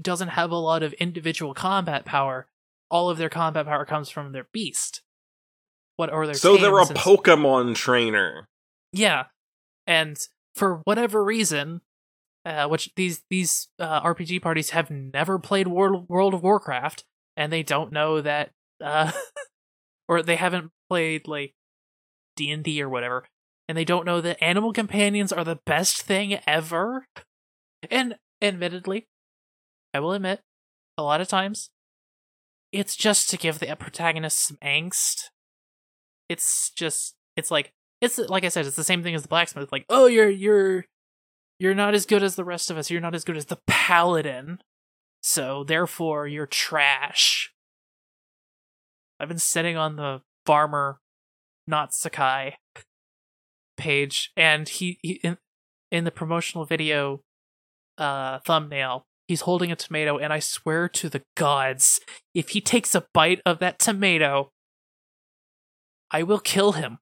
doesn't have a lot of individual combat power. All of their combat power comes from their beast. What or their so they're a tames and s- pokemon trainer yeah, and for whatever reason, uh, which these these uh, RPG parties have never played World World of Warcraft, and they don't know that, uh, or they haven't played like D and D or whatever, and they don't know that animal companions are the best thing ever. And admittedly, I will admit, a lot of times, it's just to give the protagonist some angst. It's just, it's like, it's like I said, it's the same thing as the blacksmith. Like, oh, you're you're you're not as good as the rest of us. You're not as good as the paladin. So therefore, you're trash. I've been sitting on the farmer, not Sakai, page, and he, he in, in the promotional video uh thumbnail, he's holding a tomato, and I swear to the gods, if he takes a bite of that tomato, I will kill him.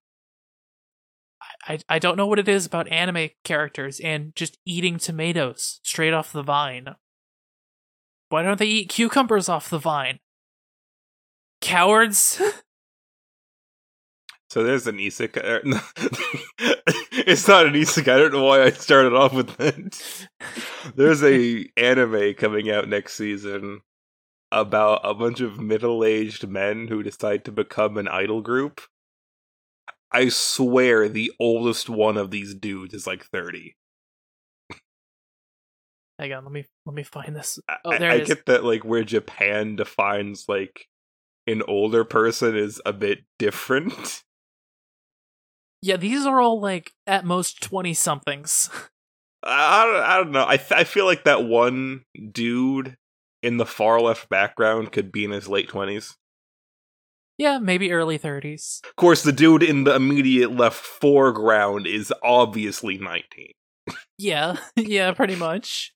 I, I don't know what it is about anime characters and just eating tomatoes straight off the vine. Why don't they eat cucumbers off the vine? Cowards? So there's an isekai. er, no, it's not an isekai. I don't know why I started off with that. There's a anime coming out next season about a bunch of middle-aged men who decide to become an idol group. I swear the oldest one of these dudes is like 30. Hang on, let me let me find this. I- Oh, I, there I is. get that like where Japan defines like an older person is a bit different. Yeah, these are all like at most twenty somethings. I don't, I don't know. I th- I feel like that one dude in the far left background could be in his late twenties. Yeah, maybe early thirties. Of course, the dude in the immediate left foreground is obviously nineteen. Yeah, yeah, pretty much.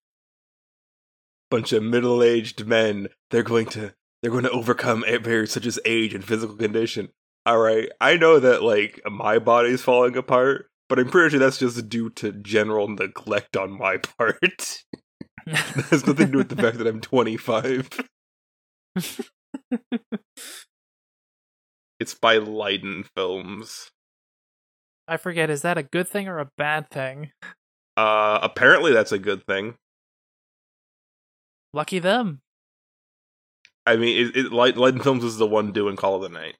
Bunch of middle-aged men. They're going to they're going to overcome barriers such as age and physical condition. All right, I know that like my body's falling apart, but I'm pretty sure that's just due to general neglect on my part. it has nothing to do with the fact that I'm 25. it's by Liden Films. I forget, is that a good thing or a bad thing? Uh, apparently that's a good thing. Lucky them. I mean, it, it, Liden Films is the one doing Call of the Night.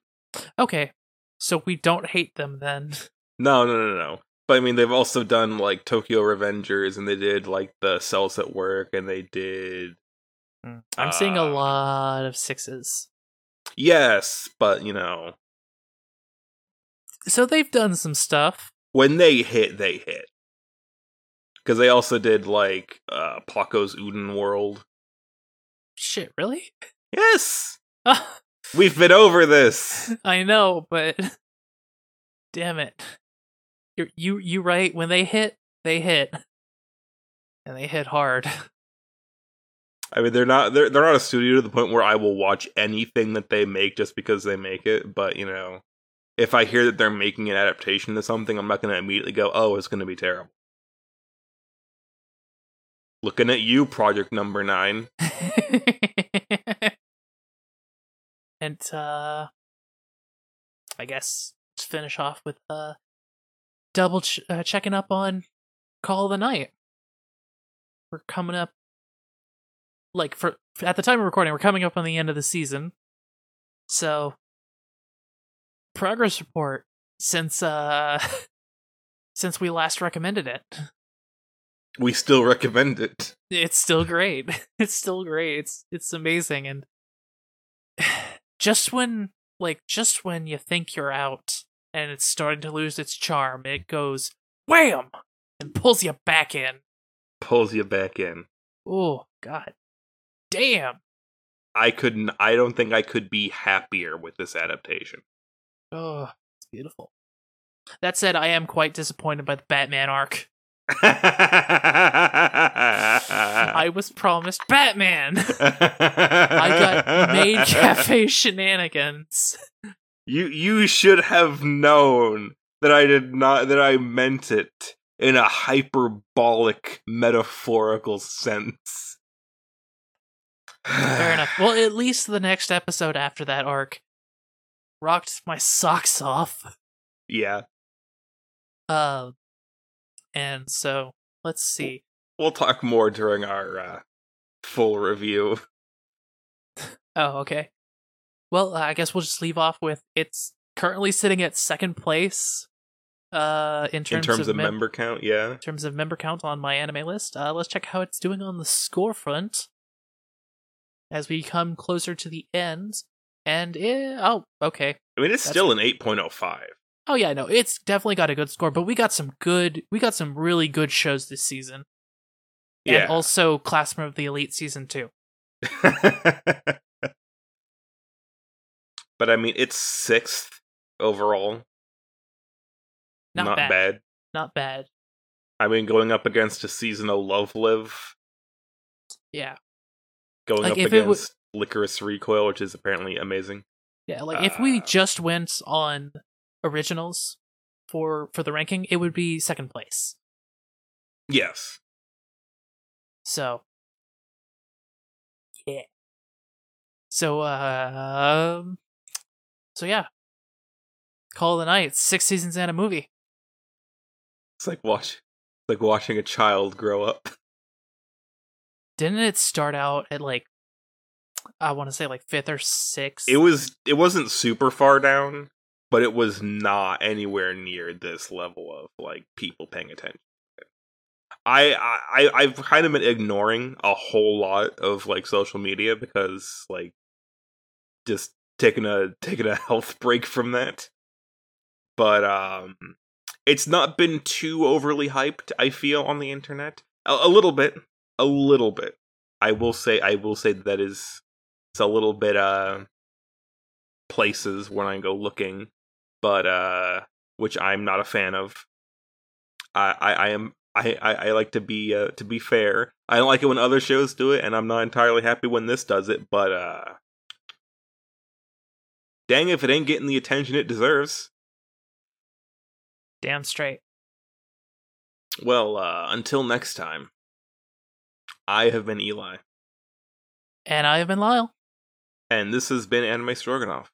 Okay, so we don't hate them then. No, no, no, no. But I mean, they've also done like Tokyo Revengers, and they did like the Cells at Work, and they did. I'm uh, seeing a uh, lot of sixes. Yes, but you know, So they've done some stuff. when they hit, they hit. Because they also did like uh Paco's Uden World. Shit, really? Yes, we've been over this. I know, but damn it. You're, you you right, when they hit, they hit. And they hit hard. I mean, they're not they're they're not a studio to the point where I will watch anything that they make just because they make it. But you know, if I hear that they're making an adaptation to something, I'm not going to immediately go, "Oh, it's going to be terrible." Looking at you, Project Number Nine. and uh I guess let's finish off with uh double ch- uh, checking up on Call of the Night. We're coming up like for at the time of recording, we're coming up on the end of the season. So progress report since uh since we last recommended it. We still recommend it. It's still great. It's still great. It's it's amazing and just when like just when you think you're out and it's starting to lose its charm, it goes wham and pulls you back in. Pulls you back in. Oh god. Damn. I couldn't. I don't think I could be happier with this adaptation. Oh, it's beautiful. That said, I am quite disappointed by the Batman arc. I was promised Batman. I got maid cafe shenanigans. You you should have known that I did not that I meant it in a hyperbolic metaphorical sense. Fair enough. Well, at least the next episode after that arc rocked my socks off. Yeah, Uh, and so let's see. we'll talk more during our uh, full review. Oh, okay. Well, I guess we'll just leave off with it's currently sitting at second place. Uh, in In terms, terms of mem- member count, yeah. in terms of member count on MyAnimeList. Uh, let's check how it's doing on the score front as we come closer to the end. And it, oh, okay. I mean, it's That's still an 8.05. Oh yeah, no, it's definitely got a good score. But we got some good, we got some really good shows this season, and Yeah. also Classroom of the Elite season two. but I mean, it's sixth overall. Not, bad. bad. not bad. I mean, going up against a season of Love Live, Yeah, going Like, up it w- against Lycoris Recoil, which is apparently amazing. yeah. Like if we Uh. just went on originals for for the ranking, it would be second place. Yes. So, yeah. So, uh, um, so yeah. Call of the Night, six seasons and a movie. It's like watch like watching a child grow up. Didn't it start out at like, I want to say like fifth or sixth? It was it wasn't super far down, but it was not anywhere near this level of like people paying attention. I I I've kind of been ignoring a whole lot of like social media because like just taking a taking a health break from that. But um it's not been too overly hyped, I feel, on the internet. A, a little bit. A little bit. I will say I will say that is it's a little bit uh places when I go looking, but uh which I'm not a fan of. I I, I am I, I, I like to be uh, to be fair. I don't like it when other shows do it, and I'm not entirely happy when this does it. But uh, dang if it ain't getting the attention it deserves. Damn straight. Well, uh, until next time, I have been Eli, And I have been Lyle. and this has been Anime Stroganoff.